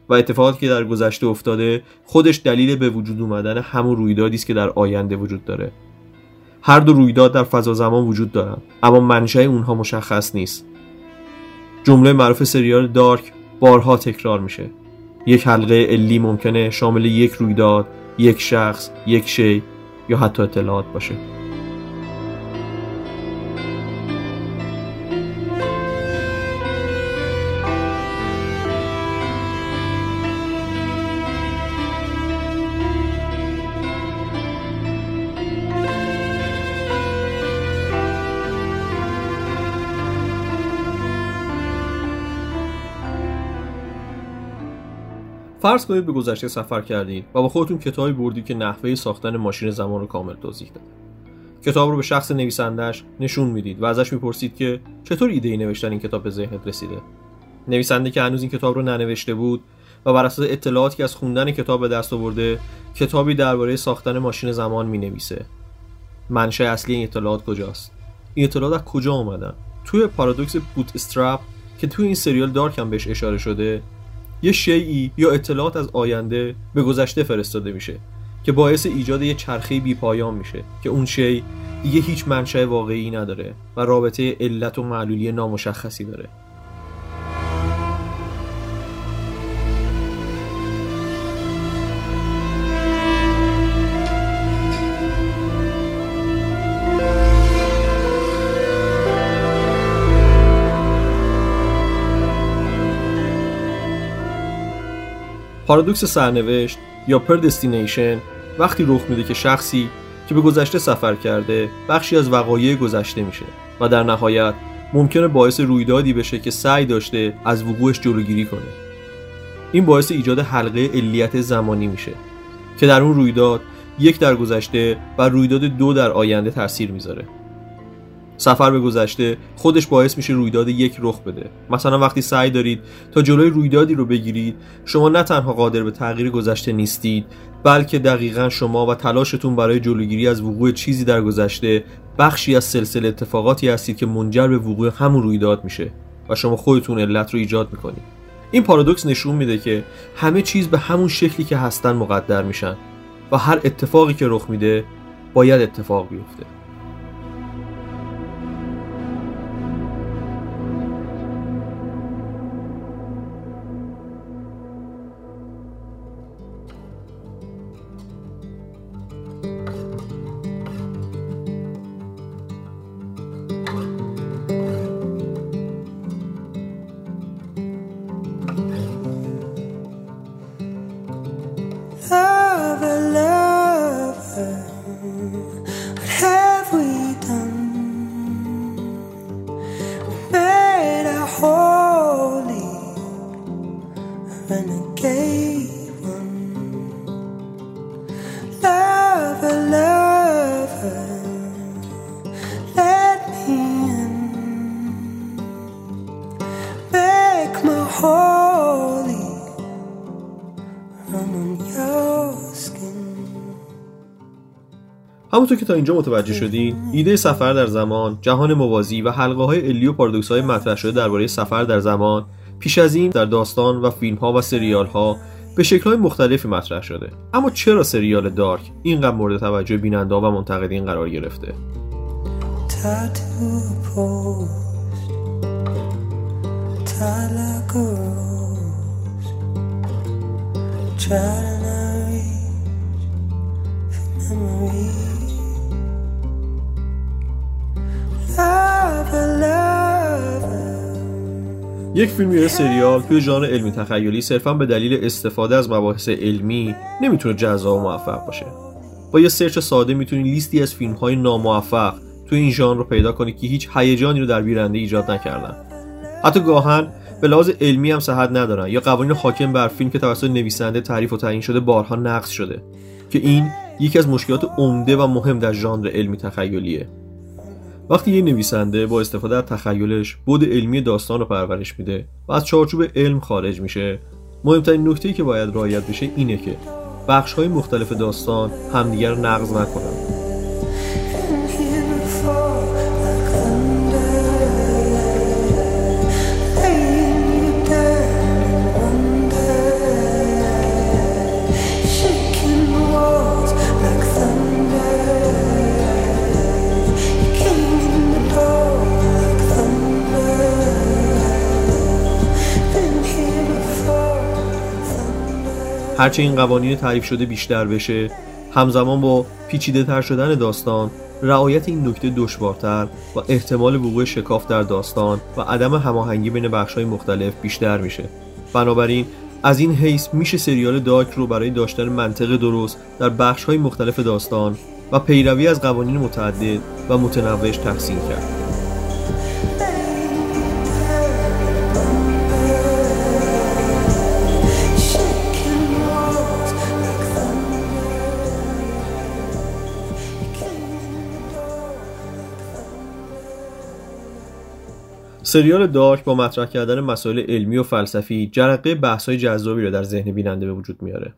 و اتفاقاتی که در گذشته افتاده خودش دلیل به وجود اومدن همون رویدادی است که در آینده وجود داره. هر دو رویداد در فضا زمان وجود دارند اما منشأ اونها مشخص نیست. جمله معروف سریال دارک بارها تکرار میشه. یک حلقه علی ممکنه شامل یک رویداد یک شخص یک شی یا حتی اطلاعات باشه. فرض کنید به گذشته سفر کردید و با خودتون کتابی بردید که نحوه ساختن ماشین زمان رو کامل توضیح داده کتاب رو به شخص نویسندش نشون می‌دید و ازش می‌پرسید که چطور ایده ای نوشتن این کتاب به ذهنت رسیده. نویسنده که هنوز این کتاب رو ننوشته بود و بر اساس اطلاعاتی که از خوندن کتاب به دست آورده کتابی درباره ساختن ماشین زمان می نویسه منشأ اصلی این اطلاعات کجاست؟ این اطلاعات از کجا اومدن؟ توی پارادوکس بوت استرپ که توی این سریال دارک هم بهش اشاره شده یه شیعی یا اطلاعات از آینده به گذشته فرستاده میشه که باعث ایجاد یه چرخه بی پایان میشه که اون شی دیگه هیچ منشأ واقعی نداره و رابطه علت و معلولی نامشخصی داره. پارادوکس سرنوشت یا پردستینیشن وقتی رخ میده که شخصی که به گذشته سفر کرده بخشی از وقایع گذشته میشه و در نهایت ممکنه باعث رویدادی بشه که سعی داشته از وقوعش جلوگیری کنه. این باعث ایجاد حلقه علیت زمانی میشه که در اون رویداد یک در گذشته و رویداد دو در آینده تاثیر می‌ذاره. سفر به گذشته خودش باعث میشه رویداد یک رخ بده. مثلا وقتی سعی دارید تا جلوی رویدادی رو بگیرید شما نه تنها قادر به تغییر گذشته نیستید بلکه دقیقا شما و تلاشتون برای جلوگیری از وقوع چیزی در گذشته بخشی از سلسله اتفاقاتی هستید که منجر به وقوع همون رویداد میشه و شما خودتون علت رو ایجاد می‌کنید. این پارادوکس نشون میده که همه چیز به همون شکلی که هستن مقدر میشن و هر اتفاقی که رخ میده باید اتفاق بیفته. Holy run on your skin. همونطور که تا اینجا متوجه شدین ایده سفر در زمان جهان موازی و حلقه های علی و پارادوکس های مطرح شده درباره سفر در زمان پیش از این در داستان و فیلم ها و سریال ها به شکل های مختلفی مطرح شده. اما چرا سریال دارک اینقدر مورد توجه بیننده و منتقدین قرار گرفته؟ To reach for memory. یک فیلم یا سریال توی ژانر علمی تخیلی صرفا به دلیل استفاده از مباحث علمی نمی‌تونه جذاب و موفق باشه با یه سرچ ساده می‌تونید لیستی از فیلم های ناموفق توی این ژانر رو پیدا کنید که هیچ هیجانی رو در بیننده ایجاد نکردن حتی گاهن به لحاظ علمی هم صحت ندارن. یا قوانین حاکم بر فیلم که توسط نویسنده تعریف و تعیین شده بارها نقض شده. که این یکی از مشکلات عمده و مهم در ژانر علمی تخیلیه. وقتی یه نویسنده با استفاده از تخیلش بود علمی داستان رو پرورش میده و از چارچوب علم خارج میشه مهمترین نکته که باید رعایت بشه اینه که بخش های مختلف داستان همدیگر نقض نکنن. هرچه این قوانین تعریف شده بیشتر بشه. همزمان با پیچیده تر شدن داستان رعایت این نکته دشوارتر و احتمال وقوع شکاف در داستان و عدم هماهنگی بین بخش‌های مختلف بیشتر میشه. بنابراین از این حیث میشه سریال دارک رو برای داشتن منطق درست در بخش‌های مختلف داستان و پیروی از قوانین متعدد و متنوعش تحسین کرد. سریال دارک با مطرح کردن مسائل علمی و فلسفی جرقه بحث‌های جذابی را در ذهن بیننده به وجود میاره.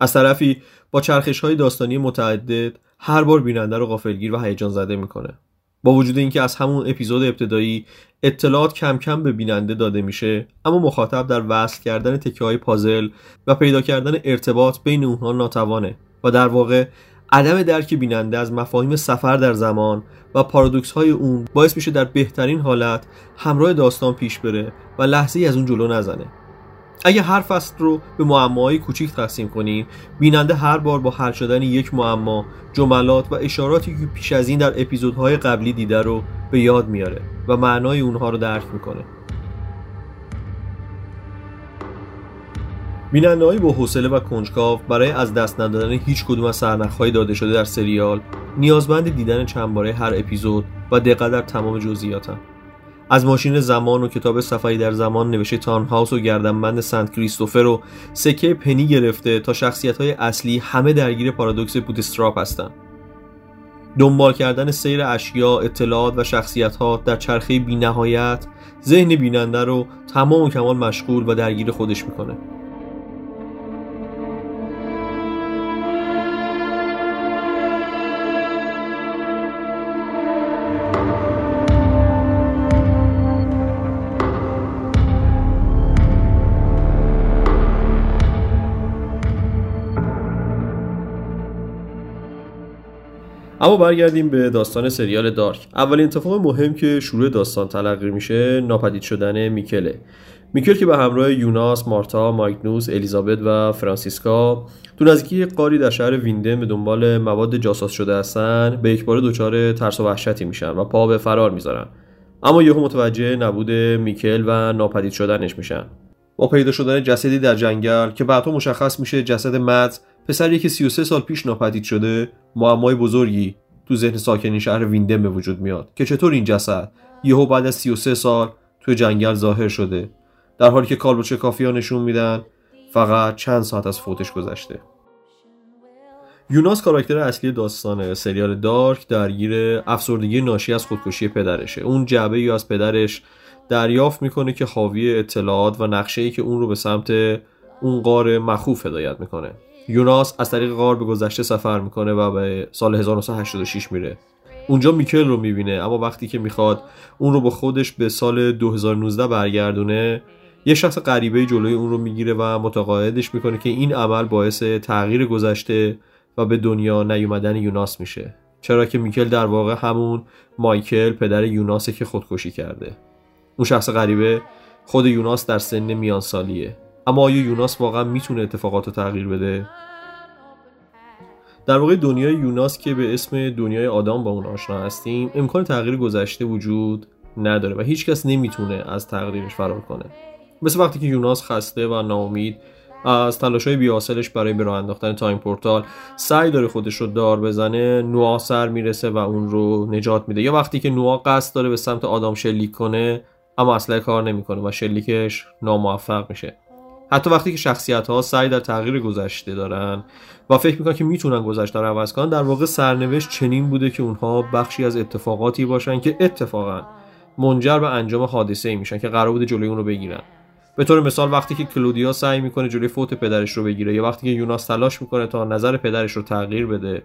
از طرفی با چرخش های داستانی متعدد هر بار بیننده رو غافلگیر و هیجان زده می‌کنه. با وجود اینکه از همون اپیزود ابتدایی اطلاعات کم کم به بیننده داده میشه اما مخاطب در وصل کردن تکه های پازل و پیدا کردن ارتباط بین اونها ناتوانه و در واقع عدم درک بیننده از مفاهیم سفر در زمان و پارادوکس های اون باعث میشه در بهترین حالت همراه داستان پیش بره و لحظه از اون جلو نزنه. اگه هر فصل رو به معماهای کوچیک تقسیم کنیم بیننده هر بار با حل شدن یک معما جملات و اشاراتی که پیش از این در اپیزودهای قبلی دیده رو به یاد میاره و معنای اونها رو درک می‌کنه. بینندههایی با حوصله و کنجکاو برای از دست ندادن هیچ کدوم از سرنخهای داده شده در سریال نیازمند دیدن چند باره هر اپیزود و دقت در تمام جزئیاتن از ماشین زمان و کتاب سفری در زمان نوشته تان هاوس و گردنبند سنت کریستوفر و سکه پنی گرفته تا شخصیت های اصلی همه درگیر پارادوکس بوتستراپ هستند. دنبال کردن سیر اشیا، اطلاعات و شخصیت ها در چرخه بی نهایت ذهن بیننده رو تمام و کمال مشغول و درگیر خودش می‌کنه. اما برگردیم به داستان سریال دارک. اولین اتفاق مهم که شروع داستان تلقی میشه ناپدید شدن میکله. میکل که به همراه یوناس، مارتا، مایگنوس، الیزابت و فرانسیسکا تو نزدیکی قاری در شهر ویندن به دنبال مواد جاساس شده هستن به یک بار دچار ترس و وحشتی میشن و پا به فرار می‌ذارن. اما یهو متوجه نبود میکل و ناپدید شدنش میشن. با پیدا شدن جسدی در جنگل که بعدها مشخص میشه جسد مت پسری که 33 سال پیش ناپدید شده معمای بزرگی تو ذهن ساکنین شهر ویندن به وجود میاد که چطور این جسد یهو بعد از 33 سال تو جنگل ظاهر شده. در حالی که کالبوچه کافی ها نشون میدن فقط چند ساعت از فوتش گذشته. یوناس کاراکتر اصلی داستان سریال دارک درگیر افسردگی ناشی از خودکشی پدرشه. اون جعبه ای از پدرش دریافت می‌کنه که حاوی اطلاعات و نقشه ای که اون رو به سمت اون قار مخوف هدایت می‌کنه. یوناس از طریق غار به گذشته سفر می‌کنه و به سال 1986 میره. اونجا میکل رو می‌بینه اما وقتی که می‌خواد اون رو با خودش به سال 2019 برگردونه یه شخص غریبه جلوی اون رو می‌گیره و متقاعدش می‌کنه که این عمل باعث تغییر گذشته و به دنیا نیومدن یوناس میشه. چرا که میکل در واقع همون مایکل پدر یوناسه که خودکشی کرده. اون شخص غریبه خود یوناس در سن میان سالیه اما آیا یوناس واقعا می‌تونه اتفاقات رو تغییر بده؟ در واقع دنیای یوناس که به اسم دنیای آدم با اون آشنا هستیم امکان تغییر گذشته وجود نداره و هیچکس نمی‌تونه از تقدیرش فرار کنه. مثل وقتی که یوناس خسته و ناامید از تلاش های بی‌حاصلش برای به راه انداختن time portal سعی داره خودش رو دار بزنه نوا سر می‌رسه و اون رو نجات میده. یا وقتی که نوا قصد داره به سمت آدم شلیک کنه اما اصلا کار نمی‌کنه و شلیکش ناموفق میشه. حتی وقتی که شخصیت ها سعی در تغییر گذشته دارن و فکر می‌کنن که می‌تونن گذشته رو عوض کنن در واقع سرنوشت چنین بوده که اونها بخشی از اتفاقاتی باشن که اتفاقا منجر به انجام حادثه ای میشن که قرار بوده جلوی اون رو بگیرن. به طور مثال وقتی که کلودیا سعی می‌کنه جلوی فوت پدرش رو بگیره یا وقتی که یوناس تلاش می‌کنه تا نظر پدرش رو تغییر بده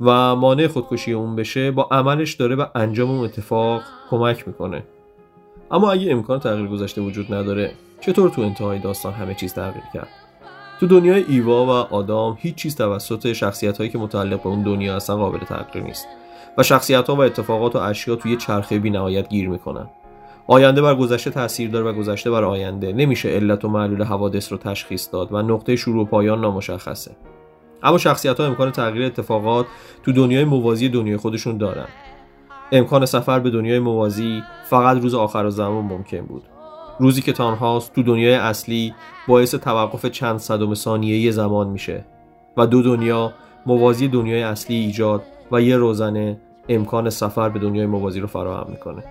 و مانع خودکشی اون بشه با عملش داره به انجام اون اتفاق کمک می‌کنه. اما اگه امکان تغییر گذشته وجود نداره چطور تو انتهای داستان همه چیز تغییر کرد؟ تو دنیای ایوا و آدام هیچ چیز توسط شخصیت هایی که متعلق به اون دنیا هستن قابل تغییر نیست و شخصیت ها و اتفاقات و اشیا توی چرخه بی نهایت گیر می‌کنن. آینده بر گذشته تاثیر داره و گذشته بر آینده. نمیشه علت و معلول حوادث رو تشخیص داد و نقطه شروع و پایان نامشخصه. اما شخصیت ها امکان تغییر اتفاقات تو دنیای موازی دنیای خودشون دارن. امکان سفر به دنیای موازی فقط روز آخر زمان ممکن بود. روزی که تانهاست تو دنیای اصلی باعث توقف چند صدم ثانیه زمان میشه و دو دنیا موازی دنیای اصلی ایجاد و یه روزنه امکان سفر به دنیای موازی رو فراهم می‌کنه.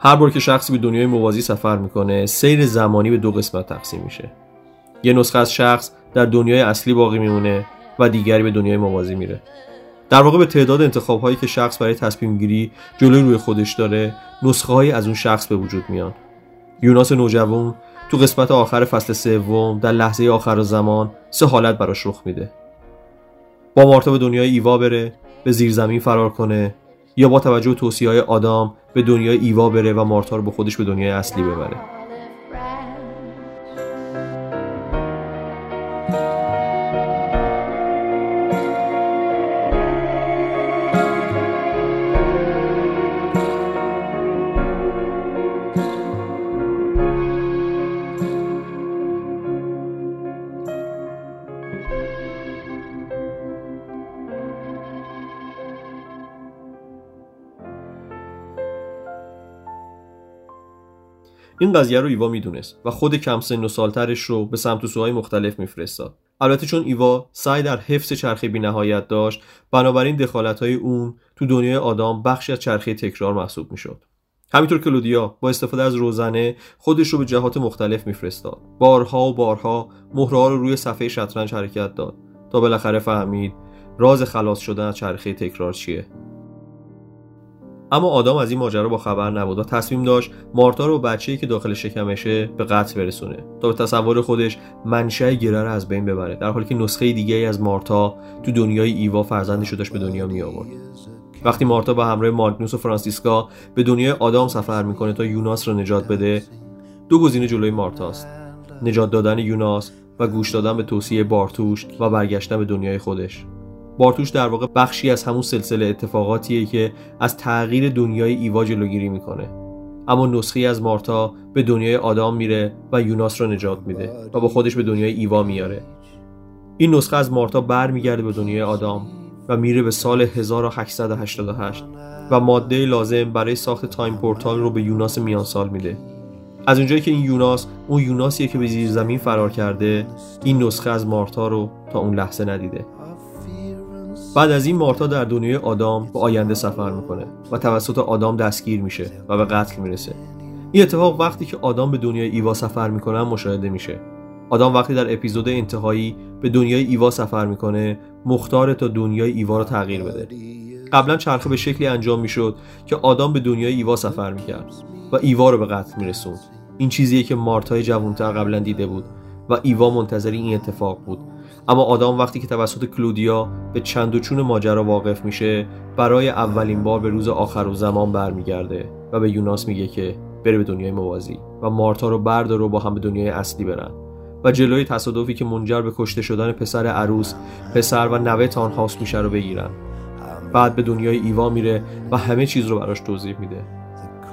هر بار که شخصی به دنیای موازی سفر می‌کنه سیر زمانی به دو قسمت تقسیم میشه. یه نسخه از شخص در دنیای اصلی باقی میمونه و دیگری به دنیای موازی میره. در واقع به تعداد انتخاب هایی که شخص برای تصمیم گیری جلوی روی خودش داره نسخه هایی از اون شخص به وجود میان. یوناس نوجوان تو قسمت آخر فصل سوم در لحظه آخر زمان سه حالت براش رخ میده. با مارتا به دنیای ایوا بره به زیرزمین فرار کنه یا با توجه به توصیه های آدام به دنیای ایوا بره و مارتا رو به خودش به دنیای اصلی ببره. این قضیه رو ایوا می‌دونست و خود کم سن و سالترش رو به سمت سوهای مختلف میفرستاد. البته چون ایوا سعی در حفظ چرخه بینهایت داشت بنابراین دخالت های اون تو دنیای آدام بخشی از چرخه تکرار محسوب می‌شد. همینطور کلودیا با استفاده از روزنه خودش رو به جهات مختلف میفرستاد. بارها و بارها مهره رو روی صفحه شطرنج حرکت داد تا بالاخره فهمید راز خلاص شدن از چرخه تکرار چیه. اما آدام از این ماجرا با خبر نبود و تصمیم داشت مارتا رو بچه‌ای که داخل شکمشه به قتل برسونه تا به تصور خودش منشأ گره رو از بین ببره در حالی که نسخه دیگه ای از مارتا تو دنیای ایوا فرزندش رو داشت به دنیا می آورد وقتی مارتا با همراه ماگنوس و فرانسیسکا به دنیای آدام سفر می‌کنه تا یوناس رو نجات بده دو گزینه جلوی مارتاست. نجات دادن یوناس و گوش دادن به توصیه بارتوش و برگشتن به دنیای خودش. بارتوش در واقع بخشی از همون سلسله اتفاقاتیه که از تغییر دنیای ایوا جلوگیری می‌کنه. اما نسخه‌ای از مارتا به دنیای آدام میره و یوناس رو نجات میده و با خودش به دنیای ایوا میاره. این نسخه از مارتا برمیگرده به دنیای آدام و میره به سال 1888 و ماده لازم برای ساخت time portal رو به یوناس میان سال میده. از اونجایی که این یوناس اون یوناسیه که به زیر زمین فرار کرده این نسخه از مارتا رو تا اون لحظه ندیده. بعد از این مارتا در دنیای آدام به آینده سفر می‌کنه و توسط آدام دستگیر میشه و به قتل می‌رسه. این اتفاق وقتی که آدام به دنیای ایوا سفر می‌کنه مشاهده میشه. آدام وقتی در اپیزود انتهایی به دنیای ایوا سفر می‌کنه مختار تا دنیای ایوا رو تغییر بده. قبلا چرخه به شکلی انجام می‌شد که آدام به دنیای ایوا سفر می‌کرد و ایوا رو به قتل میرسوند. این چیزیه که مارتای جوانتر قبلا دیده بود و ایوا منتظر این اتفاق بود. اما آدام وقتی که توسط کلودیا به چند و چون ماجرا واقف میشه برای اولین بار به روز آخر و زمان برمیگرده و به یوناس میگه که بره به دنیای موازی و مارتا رو بردار و با هم به دنیای اصلی برن. و جلوی تصادفی که منجر به کشته شدن پسر عروس پسر و نوه تانهاست میشه رو بگیرن. بعد به دنیای ایوا میره و همه چیز رو براش توضیح میده.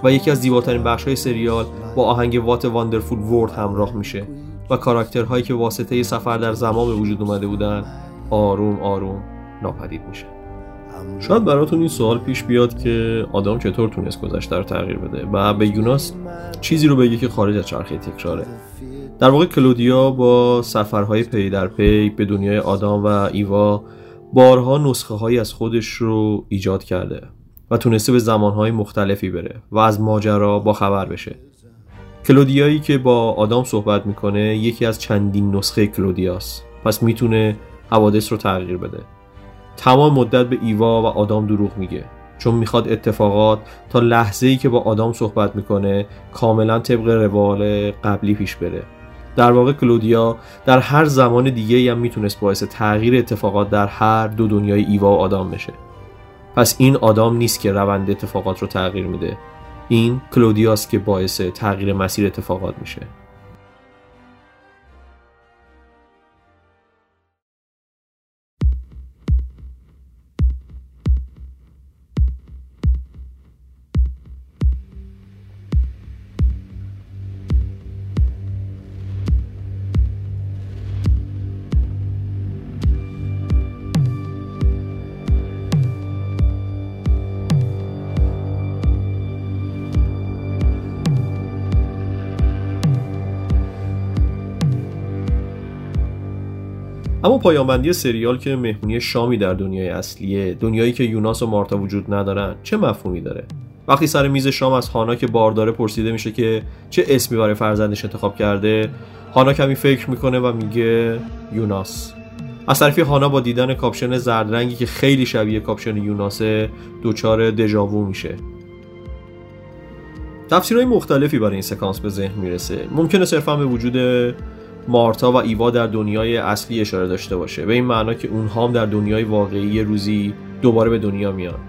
و یکی از زیباترین بخش های سریال با آهنگ What a Wonderful World همراه میشه. و کاراکترهایی که واسطه سفر در زمان به وجود اومده بودن آروم آروم ناپدید میشه. شاید براتون این سوال پیش بیاد که آدم چطور تونست گذشته رو تغییر بده و به یوناس چیزی رو بگه که خارج از چرخه تکراره. در واقع کلودیا با سفرهای پی در پی به دنیای آدام و ایوا بارها نسخه هایی از خودش رو ایجاد کرده و تونسته به زمانهای مختلفی بره و از ماجرا با خبر بشه. کلودیایی که با آدام صحبت می‌کنه یکی از چندین نسخه کلودیاست. پس می‌تونه حوادث رو تغییر بده. تمام مدت به ایوا و آدام دروغ میگه. چون می‌خواد اتفاقات تا لحظه ای که با آدام صحبت می‌کنه کاملا طبق روال قبلی پیش بره. در واقع کلودیا در هر زمان دیگه هم می‌تونست باعث تغییر اتفاقات در هر دو دنیای ایوا و آدام بشه. پس این آدام نیست که روند اتفاقات رو تغییر میده. این کلودیاست که باعث تغییر مسیر اتفاقات میشه. اما پایانبندی سریال که مهمونی شامی در دنیای اصلیه دنیایی که یوناس و مارتا وجود ندارن چه مفهومی داره؟ وقتی سر میز شام از هانا که بارداره پرسیده میشه که چه اسمی برای فرزندش انتخاب کرده هانا کمی فکر می‌کنه و میگه یوناس. از طرفی هانا با دیدن کاپشن زرد رنگی که خیلی شبیه کاپشن یوناسه دچار دژاوو میشه. تفسیرهای مختلفی برای این سکانس به ذهن می‌رسه. ممکنه صرفا به وجود مارتا و ایوا در دنیای اصلی اشاره داشته باشه به این معنا که اونها هم در دنیای واقعی روزی دوباره به دنیا میان.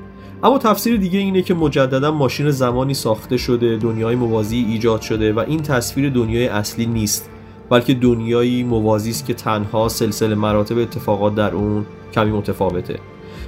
اما تفسیر دیگه اینه که مجددا ماشین زمانی ساخته شده دنیای موازی ایجاد شده و این تصویر دنیای اصلی نیست بلکه دنیایی موازی است که تنها سلسله مراتب اتفاقات در اون کمی متفاوته.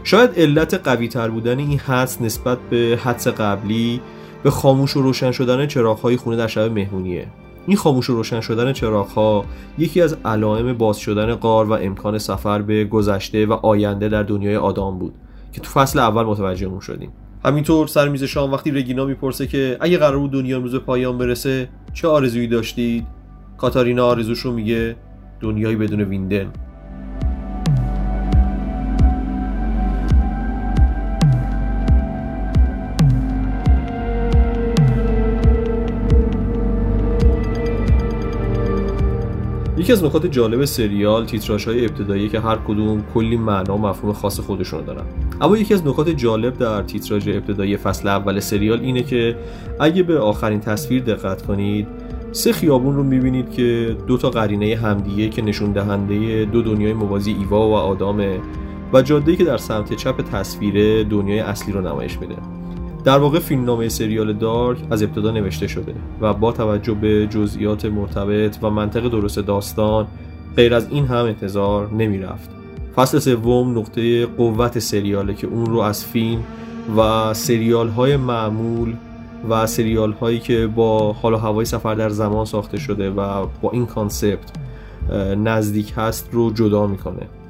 شاید علت قوی تر بودن این حدس نسبت به حدس قبلی به خاموش و روشن شدن چراغ‌های خونه در شب مهمونیه. این خاموش و روشن شدن چراغ‌ها یکی از علائم باز شدن قار و امکان سفر به گذشته و آینده در دنیای آدام بود که تو فصل اول متوجه اون شدیم. همینطور سر میز شام وقتی رگینا می‌پرسه که اگه قرار بود دنیا امروز پایان برسه چه آرزویی داشتید؟ کاتارینا آرزوشو میگه دنیایی بدون ویندن. یکی از نکات جالب سریال تیتراژ های ابتدایی که هر کدوم کلی معنا و مفهوم خاص خودشون دارن. اما یکی از نکات جالب در تیتراژ ابتدایی فصل اول سریال اینه که اگه به آخرین تصویر دقت کنید سه خیابون رو می‌بینید که دو تا قرینه همدیگه که نشون دهنده دو دنیای موازی ایوا و آدامه و جاده‌ای که در سمت چپ تصویر دنیای اصلی رو نمایش میده. در واقع فیلمنامه سریال دارک از ابتدا نوشته شده و با توجه به جزئیات مرتبط و منطق درست داستان غیر از این هم انتظار نمی رفت فصل سوم نقطه قوت سریاله که اون رو از فیلم و سریال های معمول و سریال هایی که با حال و هوای سفر در زمان ساخته شده و با این کانسپت نزدیک هست رو جدا می‌کنه.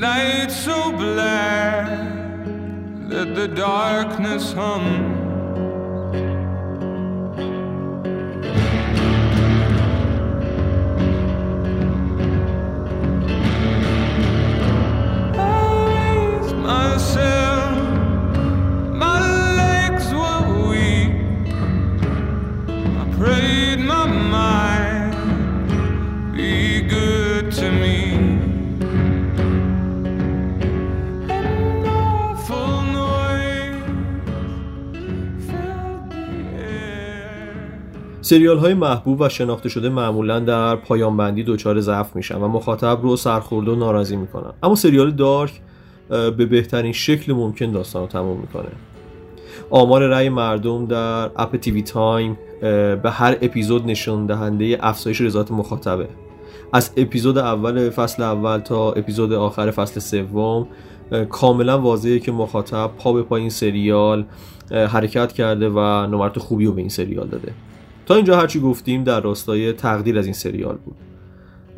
Night so black that the darkness hum. سریال های محبوب و شناخته شده معمولا در پایان بندی دچار ضعف میشن و مخاطب رو سرخورده و ناراضی می‌کنن. اما سریال Dark به بهترین شکل ممکن داستان رو تموم می‌کنه. آمار رأی مردم در اپ TV Time به هر اپیزود نشان دهنده افزایش رضایت مخاطبه. از اپیزود اول فصل اول تا اپیزود آخر فصل سوم کاملا واضحه که مخاطب پا به پای این سریال حرکت کرده و نمرات خوبی رو به این سریال داده. تا اینجا هرچی گفتیم در راستای تقدیر از این سریال بود.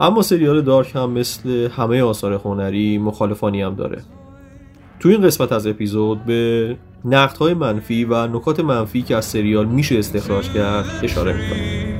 اما سریال دارک هم مثل همه آثار هنری مخالفانی هم داره. تو این قسمت از اپیزود به نقدهای منفی و نکات منفی که از سریال میشه استخراج کرد اشاره می‌کنیم.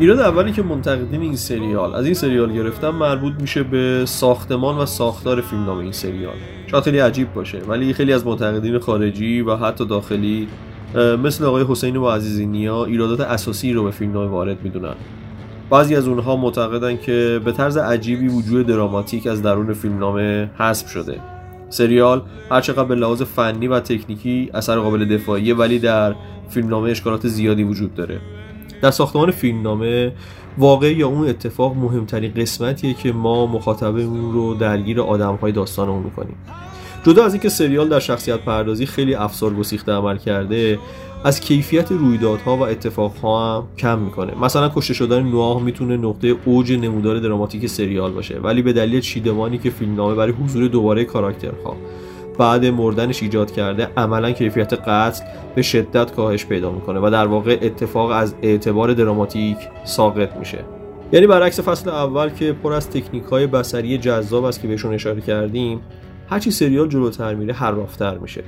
ایراد اولی که منتقدین این سریال از این سریال گرفتن مربوط میشه به ساختمان و ساختار فیلمنامه این سریال. شاید خیلی عجیب باشه ولی خیلی از منتقدین خارجی و حتی داخلی مثل آقای حسین و عزیزی نیا ایرادات اساسی رو به فیلمنامه وارد می‌دونن. بعضی از اونها معتقدن که به طرز عجیبی وجود دراماتیک از درون فیلمنامه حذف شده. سریال هرچقدر به لحاظ فنی و تکنیکی اثر قابل دفاعیه ولی در فیلمنامه اشکالات زیادی وجود داره. در ساختمان فیلمنامه واقع یا اون اتفاق مهمترین قسمتیه که ما مخاطبمون رو درگیر آدمهای داستانمون می‌کنیم. جدا از اینکه سریال در شخصیت پردازی خیلی افسار گسیخته عمل کرده از کیفیت رویدادها و اتفاقها هم کم می‌کنه. مثلا کشته شدن نواه می‌تونه نقطه اوج نمودار دراماتیک سریال باشه ولی به دلیل چیدمانی که فیلمنامه برای حضور دوباره کاراکترها. بعد مردنش ایجاد کرده عملا کیفیت قتل به شدت کاهش پیدا می‌کنه و در واقع اتفاق از اعتبار دراماتیک ساقط میشه. یعنی برعکس فصل اول که پر از تکنیک های بسری جذاب است که بهشون اشاره کردیم هرچی سریال جلوتر میره حرافتر میشه.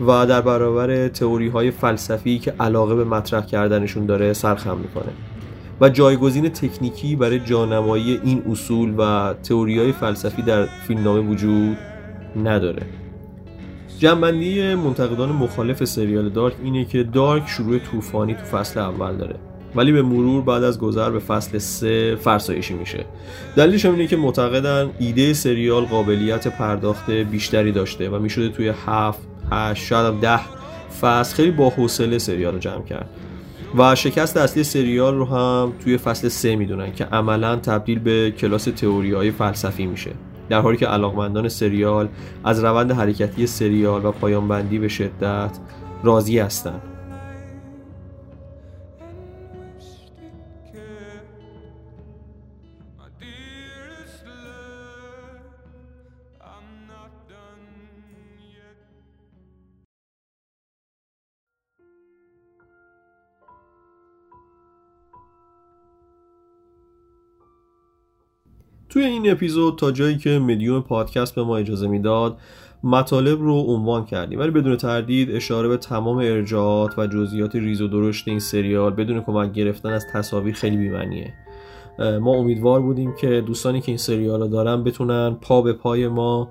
و در برابر تئوری های فلسفی که علاقه به مطرح کردنشون داره سرخم می‌کنه. و جایگزین تکنیکی برای جانمایی این اصول و تئوری های فلسفی در فیلمنامه وجود نداره. جنبندی منتقدان مخالف سریال دارک اینه که دارک شروع طوفانی تو فصل اول داره. ولی به مرور بعد از گذر به فصل سه فرسایشی میشه. دلیلش اینه که معتقدن ایده سریال قابلیت پرداخت بیشتری داشته و می‌شده توی هفت هشت شاید هم ده فصل خیلی با حوصله سریال رو جمع کرد. و شکست اصلی سریال رو هم توی فصل سه می‌دونن که عملا تبدیل به کلاس تئوری های فلسفی میشه. در حالی که علاقمندان سریال از روند حرکتی سریال و پایان بندی به شدت راضی هستند. توی این اپیزود تا جایی که مدیوم پادکست به ما اجازه می‌داد مطالب رو عنوان کردیم. ولی بدون تردید اشاره به تمام ارجاعات و جزئیات ریز و درشت این سریال بدون کمک گرفتن از تصاویر خیلی بی‌معنیه. ما امیدوار بودیم که دوستانی که این سریال رو دارن بتونن پا به پای ما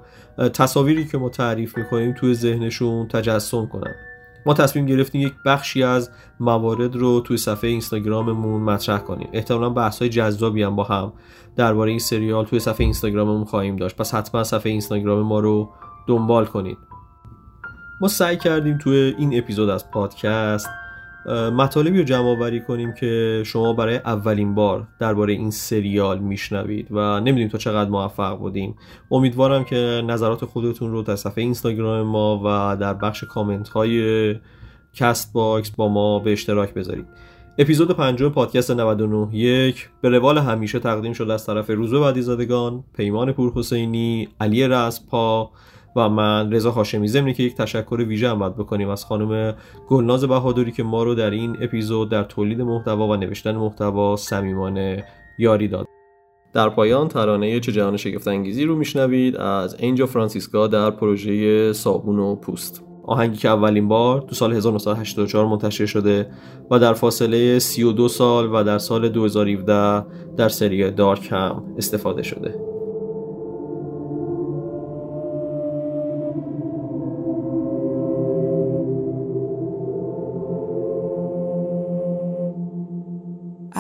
تصاویری که ما تعریف می‌کنیم توی ذهنشون تجسم کنن. ما تصمیم گرفتیم یک بخشی از موارد رو توی صفحه اینستاگراممون مطرح کنیم. احتمالا بحث های جذابی هم با هم درباره این سریال توی صفحه اینستاگراممون خواهیم داشت. پس حتما صفحه اینستاگرام ما رو دنبال کنید. ما سعی کردیم توی این اپیزود از پادکست مطالبی رو جمع آوری کنیم که شما برای اولین بار درباره این سریال میشنوید و نمی‌دونیم تا چقدر موفق بودیم. امیدوارم که نظرات خودتون رو در صفحه اینستاگرام ما و در بخش کامنت های Castbox با ما به اشتراک بذارید. اپیزود پنجم پادکست 99 یک. به روال همیشه تقدیم شده از طرف روزبه بعدیزادگان پیمان پور حسینی علی رزپا و من رضا هاشمی ضمن که یک تشکر ویژه هم بکنیم از خانم گلناز بهادری که ما رو در این اپیزود در تولید محتوا و نوشتن محتوا صمیمانه یاری داد. در پایان ترانه چه جهان شگفت انگیزی رو میشنوید از اینجا فرانسیسکا در پروژه صابون و پوست. آهنگی که اولین بار تو سال 1984 منتشر شده و در فاصله 32 سال و در سال 2017 در سری دارک هم استفاده شده.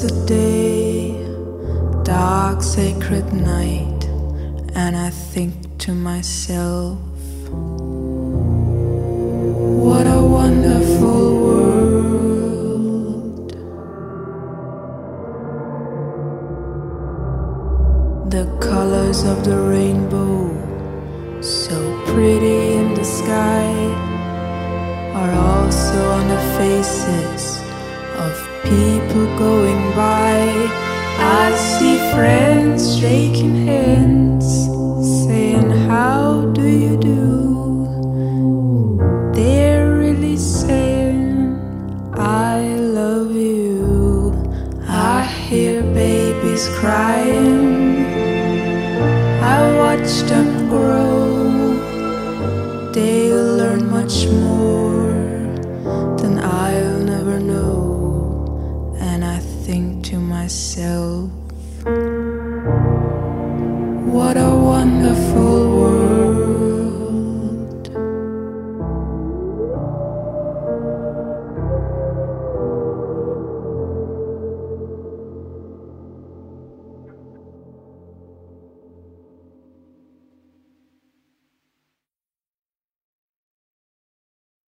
bright blessed day, dark sacred night, and I think to myself,